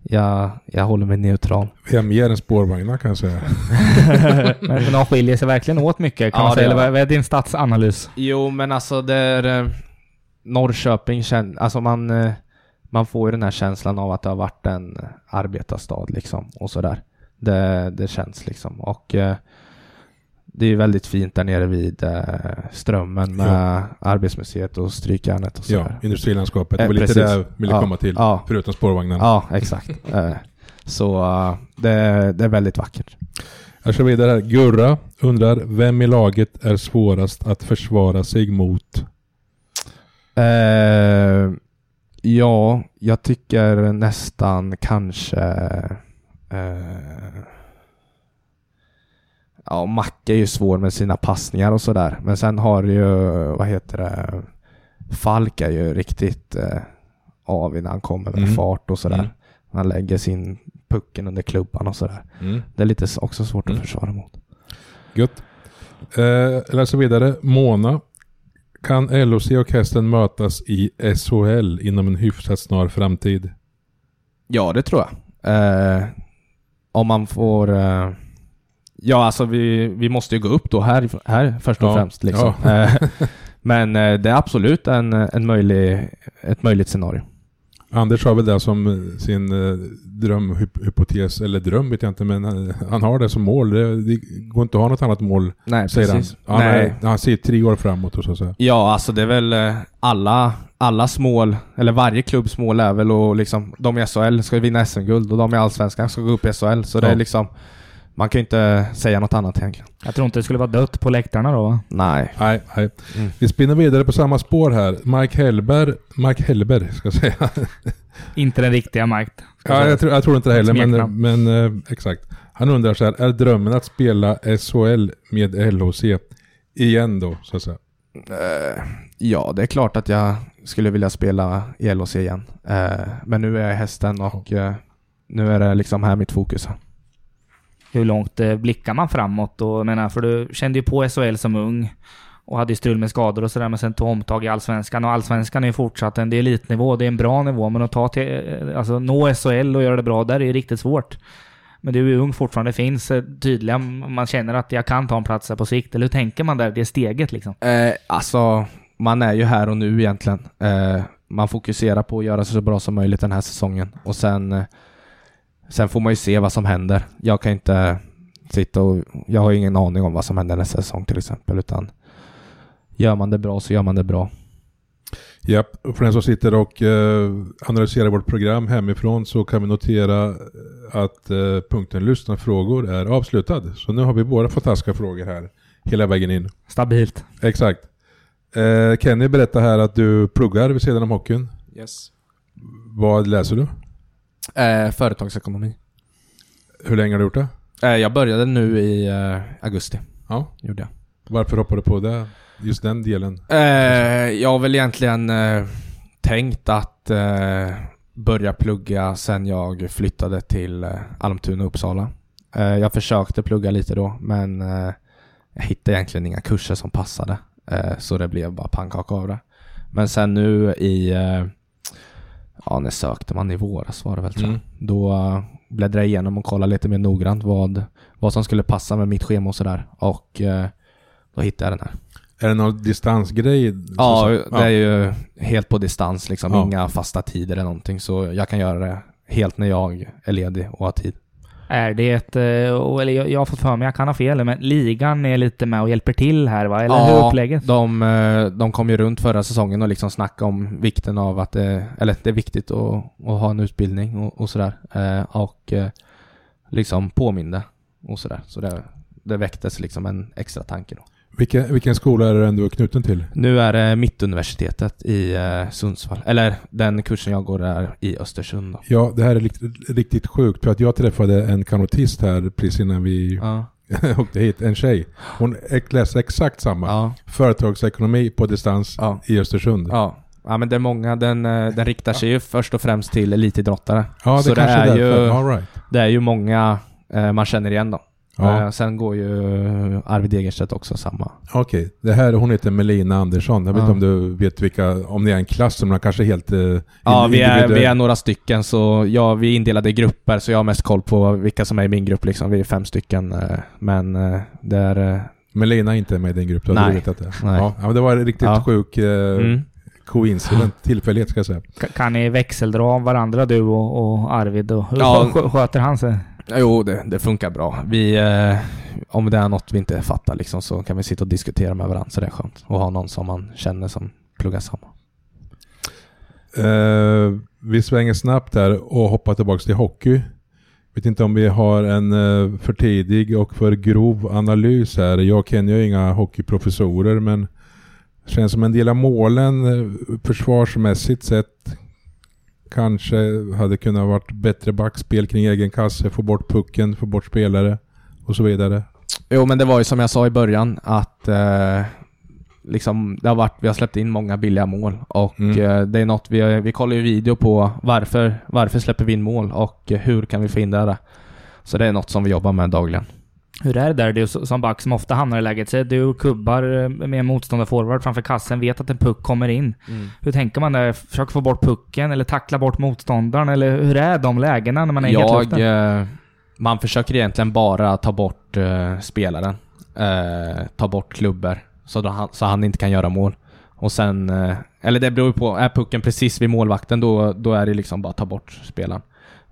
jag, jag håller mig neutral. Vi har mer än spårvagnar kan jag säga. [laughs] Men de skiljer sig verkligen åt mycket kan Ja, man säga. Eller vad, vad är din statsanalys? Jo, men alltså det är... Norrköping. Alltså man... Eh, man får ju den här känslan av att det har varit en arbetarstad liksom och sådär. Det, det känns liksom. Och eh, det är ju väldigt fint där nere vid eh, Strömmen med Arbetsmuseet och Strykjärnet och Ja, sådär. industrilandskapet. Det var lite det jag ville Ja, komma till. ja. Förutom spårvagnarna. Ja, exakt. [laughs] Så det, det är väldigt vackert. Jag kör vidare här. Gurra undrar, vem i laget är svårast att försvara sig mot? Eh, ja, jag tycker nästan kanske... Eh, ja, Macke är ju svår med sina passningar och sådär. Men sen har ju, vad heter det, Falk är ju riktigt eh, avig när han kommer med Mm. fart och sådär. Mm. Han lägger sin pucken under klubban och sådär. Det är lite också svårt Mm. att försvara mot. Gött. Eh, läser vidare. Mona. Kan LOC och hästen mötas i SHL inom en hyfsat snar framtid? Ja, det tror jag. Eh, om man får... Eh, ja, alltså vi, vi måste ju gå upp då här, här först och Ja, främst. Liksom. Eh, men eh, det är absolut en, en möjlig, ett möjligt scenario. Anders har väl det som eh, sin eh, drömhypotes, eller dröm vet jag inte, men han, han har det som mål. Det, det går inte att ha något annat mål, Nej, säger precis. han. Han, Nej. är, han ser tre år framåt och så att säga. Ja, alltså det är väl eh, alla, allas mål, eller varje klubbs mål är väl att liksom, de i SHL ska vinna SM-guld och de i Allsvenskan ska gå upp i SHL. Så det Ja. är liksom, man kan ju inte säga något annat egentligen. Jag tror inte det skulle vara dött på läktarna då va? Nej. Nej, nej. Mm. Vi spinner vidare på samma spår här. Mike Hellberg, Mike Hellberg ska jag säga. [laughs] Inte den riktiga Mike. Ja, jag, tror, jag tror inte det heller, men, men eh, exakt. Han undrar så här, är drömmen att spela SHL med LHC igen då, så att säga? Eh, ja, det är klart att jag skulle vilja spela i LHC igen. Eh, men nu är jag hästen och nu är det liksom här mitt fokus. Hur långt eh, blickar man framåt? Och, menar, för du kände ju på SHL som ung och hade ju strul med skador och sådär, men sen tog omtag i Allsvenskan. Och Allsvenskan är ju fortsatt en det är elitnivå, det är en bra nivå, men att ta till, eh, alltså nå SHL och göra det bra där är ju riktigt svårt. Men du är ju ung fortfarande, det finns eh, tydliga, man känner att jag kan ta en plats här på sikt. Eller hur tänker man där, det steget liksom? Eh, alltså, man är ju här och nu egentligen. Eh, man fokuserar på att göra sig så bra som möjligt den här säsongen och sen, eh, sen får man ju se vad som händer. Jag kan inte sitta och, jag har ingen aning om vad som händer nästa säsong till exempel, utan gör man det bra så gör man det bra. Japp, och för den som sitter och eh, analyserar vårt program hemifrån så kan vi notera att eh, punkten lyssnarfrågor är avslutad. Så nu har vi båda fantastiska frågor här hela vägen in. Stabilt. Exakt. Eh, Kenny berättar här att du pluggar vid sidan om hockeyn. Yes. Vad läser du? Eh, företagsekonomi. Hur länge har du gjort det? Eh, jag började nu i eh, augusti. Ja. Gjorde jag. Varför hoppade du på det? Just den delen? Eh, jag har väl egentligen eh, tänkt att eh, börja plugga sen jag flyttade till Almtuna Uppsala. Jag försökte plugga lite då, men jag hittade egentligen inga kurser som passade. Så det blev bara pannkaka av det. Men sen nu i, ja när sökte man i våras var det väl tror jag. Mm. Då uh, bläddrade jag igenom och kollade lite mer noggrant vad, vad som skulle passa med mitt schema och sådär. Och eh, då hittade jag den här. Är det någon distansgrej? Ja, det är ju helt på distans liksom. Ja. Inga fasta tider eller någonting. Så jag kan göra det helt när jag är ledig och har tid. Är det eh, eller jag, har fått för mig, jag kan ha fel, men ligan är lite med och hjälper till här va? Eller hur är upplägget? de, eh, de kom ju runt förra säsongen och liksom snackade om vikten av att det, eller det är viktigt att, att ha en utbildning och, och sådär. Eh, och eh, liksom påminde och sådär. Så det, det väcktes liksom en extra tanke då. Vilken, vilken skola är det ändå knuten till? Nu är det Mittuniversitetet i eh, Sundsvall. Eller den kursen jag går är i Östersund. Då. Ja, det här är riktigt, riktigt sjukt för att jag träffade en kanotist här precis innan vi Ja. [laughs] åkte hit. En tjej. Hon läser exakt samma. Ja. Företagsekonomi på distans Ja. i Östersund. Ja. ja, men det är många. Den, eh, den riktar sig ju först och främst till elitidrottare. Ja, det Så det är är ju- därför. All right. Det är ju många eh, man känner igen då. Ja. Eh, sen går ju Arvid Degerstedt också samma. Okej, det här, hon heter Melina Andersson. Jag vet Ja. inte om du vet vilka, om ni är en klass som är kanske helt eh, Ja, vi är, vi är några stycken så ja, vi är indelade i grupper så jag har mest koll på vilka som är i min grupp liksom. Vi är fem stycken. eh, Men eh, det är... eh, Melina är inte med i din grupp, du hade Nej. vetat det. Nej. Ja, men det var en riktigt Ja. sjuk eh, Mm. coincident, tillfällighet ska jag säga. Ka- Kan ni växeldra av varandra du och, och Arvid? Och hur Ja. skö- sköter han sig? Jo, det, det funkar bra. Vi, eh, om det är något vi inte fattar liksom, så kan vi sitta och diskutera med varandra, så det är skönt. Och ha någon som man känner som pluggar samma. Eh, vi svänger snabbt där och hoppar tillbaka till hockey. Vet inte om vi har en eh, för tidig och för grov analys här. Jag känner ju inga hockeyprofessorer men det känns som en del av målen eh, försvarsmässigt sett kanske hade kunnat varit bättre backspel kring egen kasse, få bort pucken, få bort spelare och så vidare. Jo, men det var ju som jag sa i början att eh, liksom, det har varit, vi har släppt in många billiga mål och Mm. eh, det är något vi, vi kollar ju video på varför, varför släpper vi in mål och hur kan vi få in det där. Så det är något som vi jobbar med dagligen. Hur är det där? Du som back som ofta hamnar i läget. Säg du kubbar eh, med en motståndarforward framför kassen, vet att en puck kommer in. Hur tänker man där? Försöker få bort pucken eller tackla bort motståndaren? Eller hur är de lägena när man är i Jag, hetluften? eh, man försöker egentligen bara ta bort eh, spelaren. Eh, ta bort klubbor. Så, han, så han inte kan göra mål. Och sen, eh, eller det beror på, är pucken precis vid målvakten då, då är det liksom bara ta bort spelaren.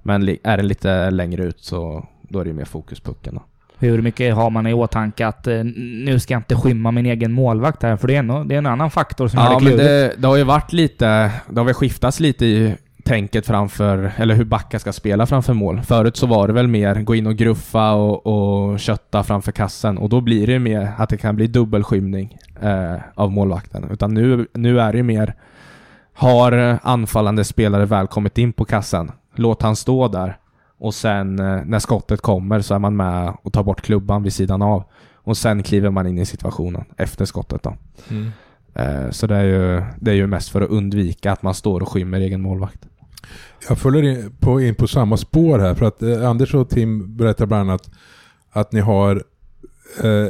Men är det lite längre ut så då är det mer fokus på pucken då. Hur mycket har man i åtanke att eh, nu ska jag inte skymma min egen målvakt här? För det är, nog, det är en annan faktor som gör Ja det men klurigt. det, det har ju varit lite, det har väl skiftats lite i tänket framför, eller hur backar ska spela framför mål. Förut så var det väl mer gå in och gruffa och, och kötta framför kassen och då blir det mer att det kan bli dubbelskymning eh, av målvakten. Utan nu, nu är det ju mer, har anfallande spelare väl kommit in på kassen, låt han stå där och sen eh, när skottet kommer så är man med och tar bort klubban vid sidan av och sen kliver man in i situationen efter skottet då. Eh, Så det är, ju, det är ju mest för att undvika att man står och skymmer egen målvakt. Jag följer in på, in på samma spår här för att eh, Anders och Tim berättar bland annat att ni har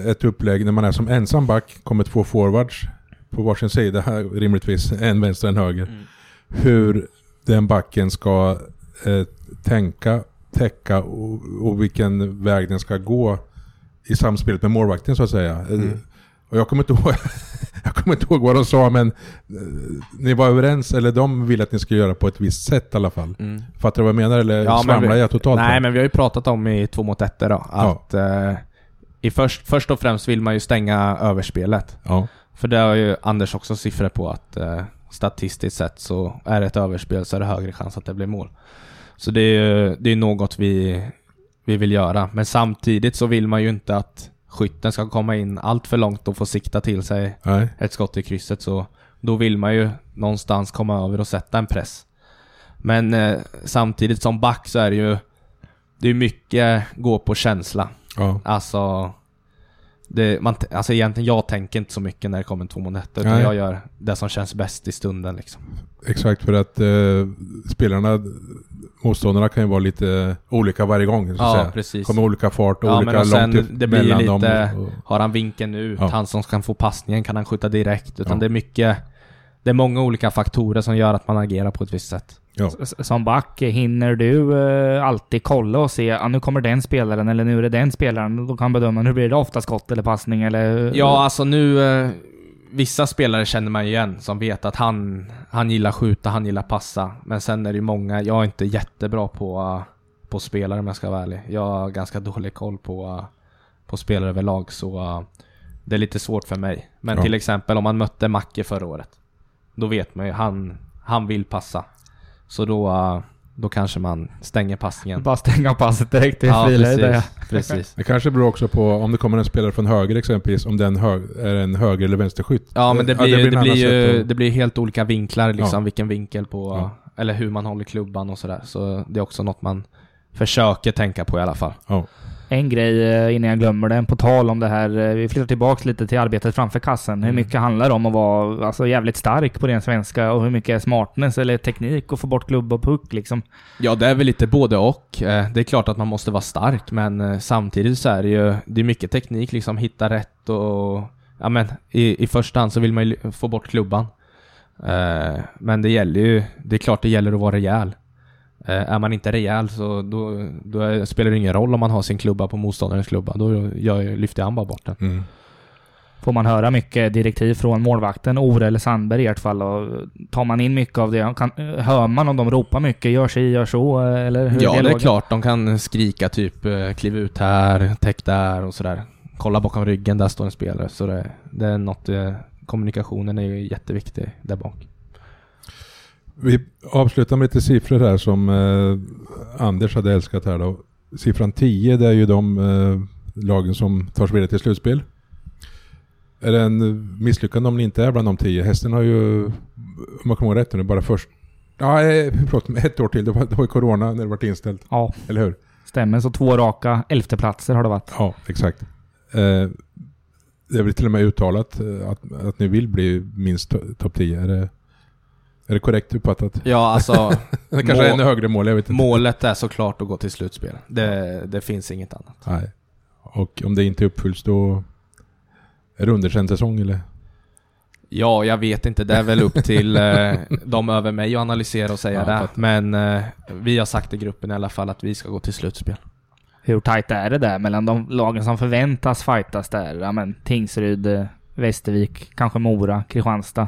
ett upplägg när man är som ensam back, kommer två forwards på varsin sida, här, rimligtvis en vänster och en höger. Hur den backen ska eh, tänka, täcka och, och vilken väg den ska gå i samspelet med målvakten så att säga. Eh, Och jag kommer inte ihåg, [laughs] jag kommer inte ihåg vad de sa men eh, ni var överens, eller de ville att ni skulle göra på ett visst sätt i alla fall. Fattar du vad jag menar eller Ja, svamlar jag totalt? Nej här? men vi har ju pratat om i två mot ett då, att eh, i först, först och främst vill man ju stänga överspelet. Ja. För det har ju Anders också siffror på att eh, statistiskt sett så är det ett överspel så är det högre chans att det blir mål. Så det är ju det är något vi, vi vill göra. Men samtidigt så vill man ju inte att skytten ska komma in allt för långt och få sikta till sig Nej. ett skott i krysset så då vill man ju någonstans komma över och sätta en press. Men eh, samtidigt som back så är det ju det är mycket gå på känsla. Ja. Alltså det, man, alltså egentligen jag tänker inte så mycket när det kommer två mot ett utan jag gör det som känns bäst i stunden liksom. Exakt för att eh, spelarna, motståndarna kan ju vara lite olika varje gång. Så att Ja, säga. precis. Kommer olika fart och Ja, olika och långt ut det blir mellan dem. lite, och- har han vinkeln ut, Ja. han som kan få passningen, kan han skjuta direkt? Utan Ja. det är mycket, det är många olika faktorer som gör att man agerar på ett visst sätt. Ja. Som back, hinner du eh, alltid kolla och se ah, nu kommer den spelaren eller nu är det den spelaren? Då kan bedöma hur blir det ofta skott eller passning eller... Ja, alltså nu... Eh, vissa spelare känner man igen som vet att han, han gillar skjuta, han gillar passa. Men sen är det ju många, jag är inte jättebra på, eh, på spelare om jag ska vara ärlig. Jag har ganska dålig koll på, eh, på spelare överlag så eh, det är lite svårt för mig. Men Ja. till exempel om man mötte Macke förra året. Då vet man ju, han, han vill passa. Så då, eh, då kanske man stänger passningen. Bara stänga passet direkt till Ja, friläge. precis. precis. Det kanske beror också på om det kommer en spelare från höger exempelvis, om den hög, är en höger eller vänsterskytt. Ja men det blir, ju, det blir, sätt ju, att- det blir helt olika vinklar liksom, Ja. vilken vinkel på, Ja. eller hur man håller klubban och sådär. Så det är också något man försöker tänka på i alla fall. En grej eh, innan jag glömmer det, på tal om det här. eh, Vi flyttar tillbaks lite till arbetet framför kassen. Hur Mm. mycket handlar det om att vara alltså, jävligt stark på ren svenska och hur mycket är smartness eller teknik att få bort klubb och puck liksom? Ja, det är väl lite både och. Eh, Det är klart att man måste vara stark, men samtidigt så är det ju det är mycket teknik, liksom hitta rätt och... Ja men i, i första hand så vill man ju få bort klubban. Men det gäller ju, det är klart det gäller att vara rejäl. Eh, Är man inte rejäl så då, då spelar det ingen roll om man har sin klubba på motståndarens klubba. Då gör, lyfter han bara bort den. Mm. Får man höra mycket direktiv från målvakten, Ore eller Sandberg i ert fall? Och tar man in mycket av det? Kan, hör man om de ropar mycket? Gör si, gör så? Eller hur Ja, det är klart. De kan skrika typ eh, kliv ut här, täck där och sådär. Kolla bakom ryggen, där står en spelare. Så det, det är något, eh, kommunikationen är ju jätteviktig där bak. Vi avslutar med lite siffror här som eh, Anders hade älskat här då. Siffran 10 det är ju de eh, lagen som tar sig vidare till slutspel. Är det en misslyckande om ni inte är bland de 10? Hästen har ju, om man kommer ihåg rätt nu, bara först... Ja, eh, förlåt, [laughs] ett år till. Det var, det var Corona när det var inställt. Ja, Eller hur? stämmer. Så två raka elfteplatser har det varit. Ja, exakt. Eh, det är väl till och med uttalat eh, att, att ni vill bli minst to- topp 10. Är det, är det korrekt uppfattat? Ja, alltså [laughs] Det kanske är ännu högre mål, jag vet inte. målet är såklart att gå till slutspel. Det, det finns inget annat. Nej. Och om det inte uppfylls då är det underkänd säsong eller? Ja, jag vet inte. Det är väl upp till eh, de över mig att analysera och säga Ja, det. Men eh, vi har sagt i gruppen i alla fall att vi ska gå till slutspel. Hur tajt är det där mellan de lagen som förväntas fightas där? Ja, men Tingsryd, eh, Västervik, kanske Mora, Kristianstad.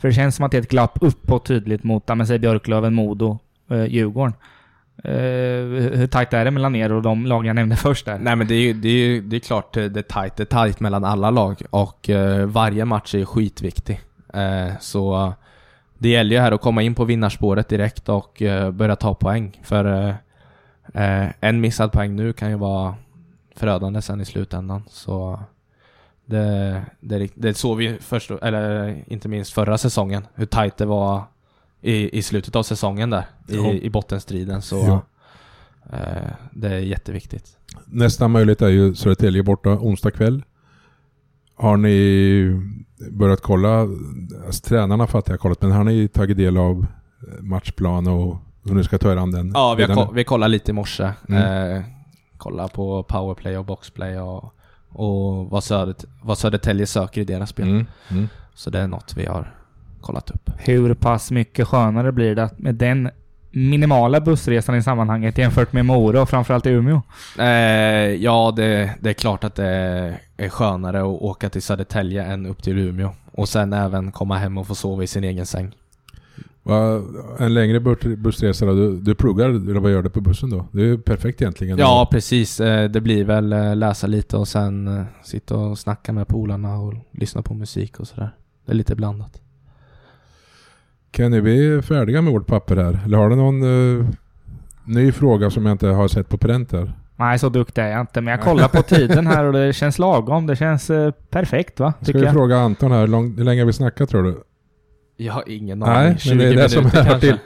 För det känns som att det är ett glapp uppåt tydligt mot, ja, men säg Björklöven, Modo, eh, Djurgården. Eh, hur tajt är det mellan er och de lag jag nämnde först där? Nej men det är ju det är, ju- det är klart eh, det är tajt, det är tajt mellan alla lag och eh, varje match är skitviktig. Eh, så det gäller ju här att komma in på vinnarspåret direkt och eh, börja ta poäng. För en missad poäng nu kan ju vara förödande sen i slutändan. Så det, det, det såg vi först, eller inte minst förra säsongen, hur tajt det var i, i slutet av säsongen där, Ja. i, i bottenstriden. Så Ja. eh, det är jätteviktigt. Nästa möjlighet är ju Södertälje borta onsdag kväll. Har ni börjat kolla, alltså, tränarna fattar jag kollat, men har ni tagit del av eh, matchplan och hur ni ska ta er an den? Ja, vi, har vi kollade lite i morse. Mm. Eh, kolla på powerplay och boxplay och, och vad, Södert, vad Södertälje söker i deras spel. Mm. Mm. Så det är något vi har kollat upp. Hur pass mycket skönare blir det med den minimala bussresan i sammanhanget jämfört med Mora och framförallt Umeå? Eh, ja, det, det är klart att det är skönare att åka till Södertälje än upp till Umeå. Och sen även komma hem och få sova i sin egen säng. Va, en längre bussresa då? Du, du pluggar eller vad gör du på bussen då? Det är ju perfekt egentligen. Ja, precis. Eh, Det blir väl eh, läsa lite och sen eh, sitta och snacka med polarna och lyssna på musik och sådär. Det är lite blandat. Kenny, vi är färdiga med vårt papper här. Eller har du någon eh, ny fråga som jag inte har sett på pränt här? Nej, så duktig är jag inte. Men jag kollar på [laughs] tiden här och det känns lagom. Det känns eh, perfekt va? Ska vi jag. fråga Anton här, hur, lång, hur länge har vi snackat tror du? Jag har ingen Nej, aning. men 20 det är det som minuter hör till.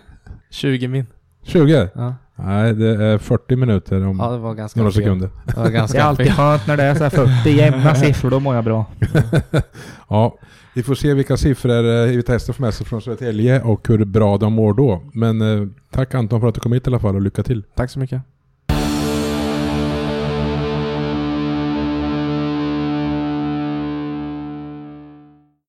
20 min. 20? Ja. Nej, det är 40 minuter om ja, det var ganska några fel. sekunder. Det var [laughs] Det är ganska alltid skönt när det är så här 40 jämna [laughs] siffror. Då mår jag bra. Ja, vi får se vilka siffror eh, Hästen får med sig från Södertälje och hur bra de mår då. Men eh, tack Anton för att du kom hit i alla fall och lycka till. Tack så mycket.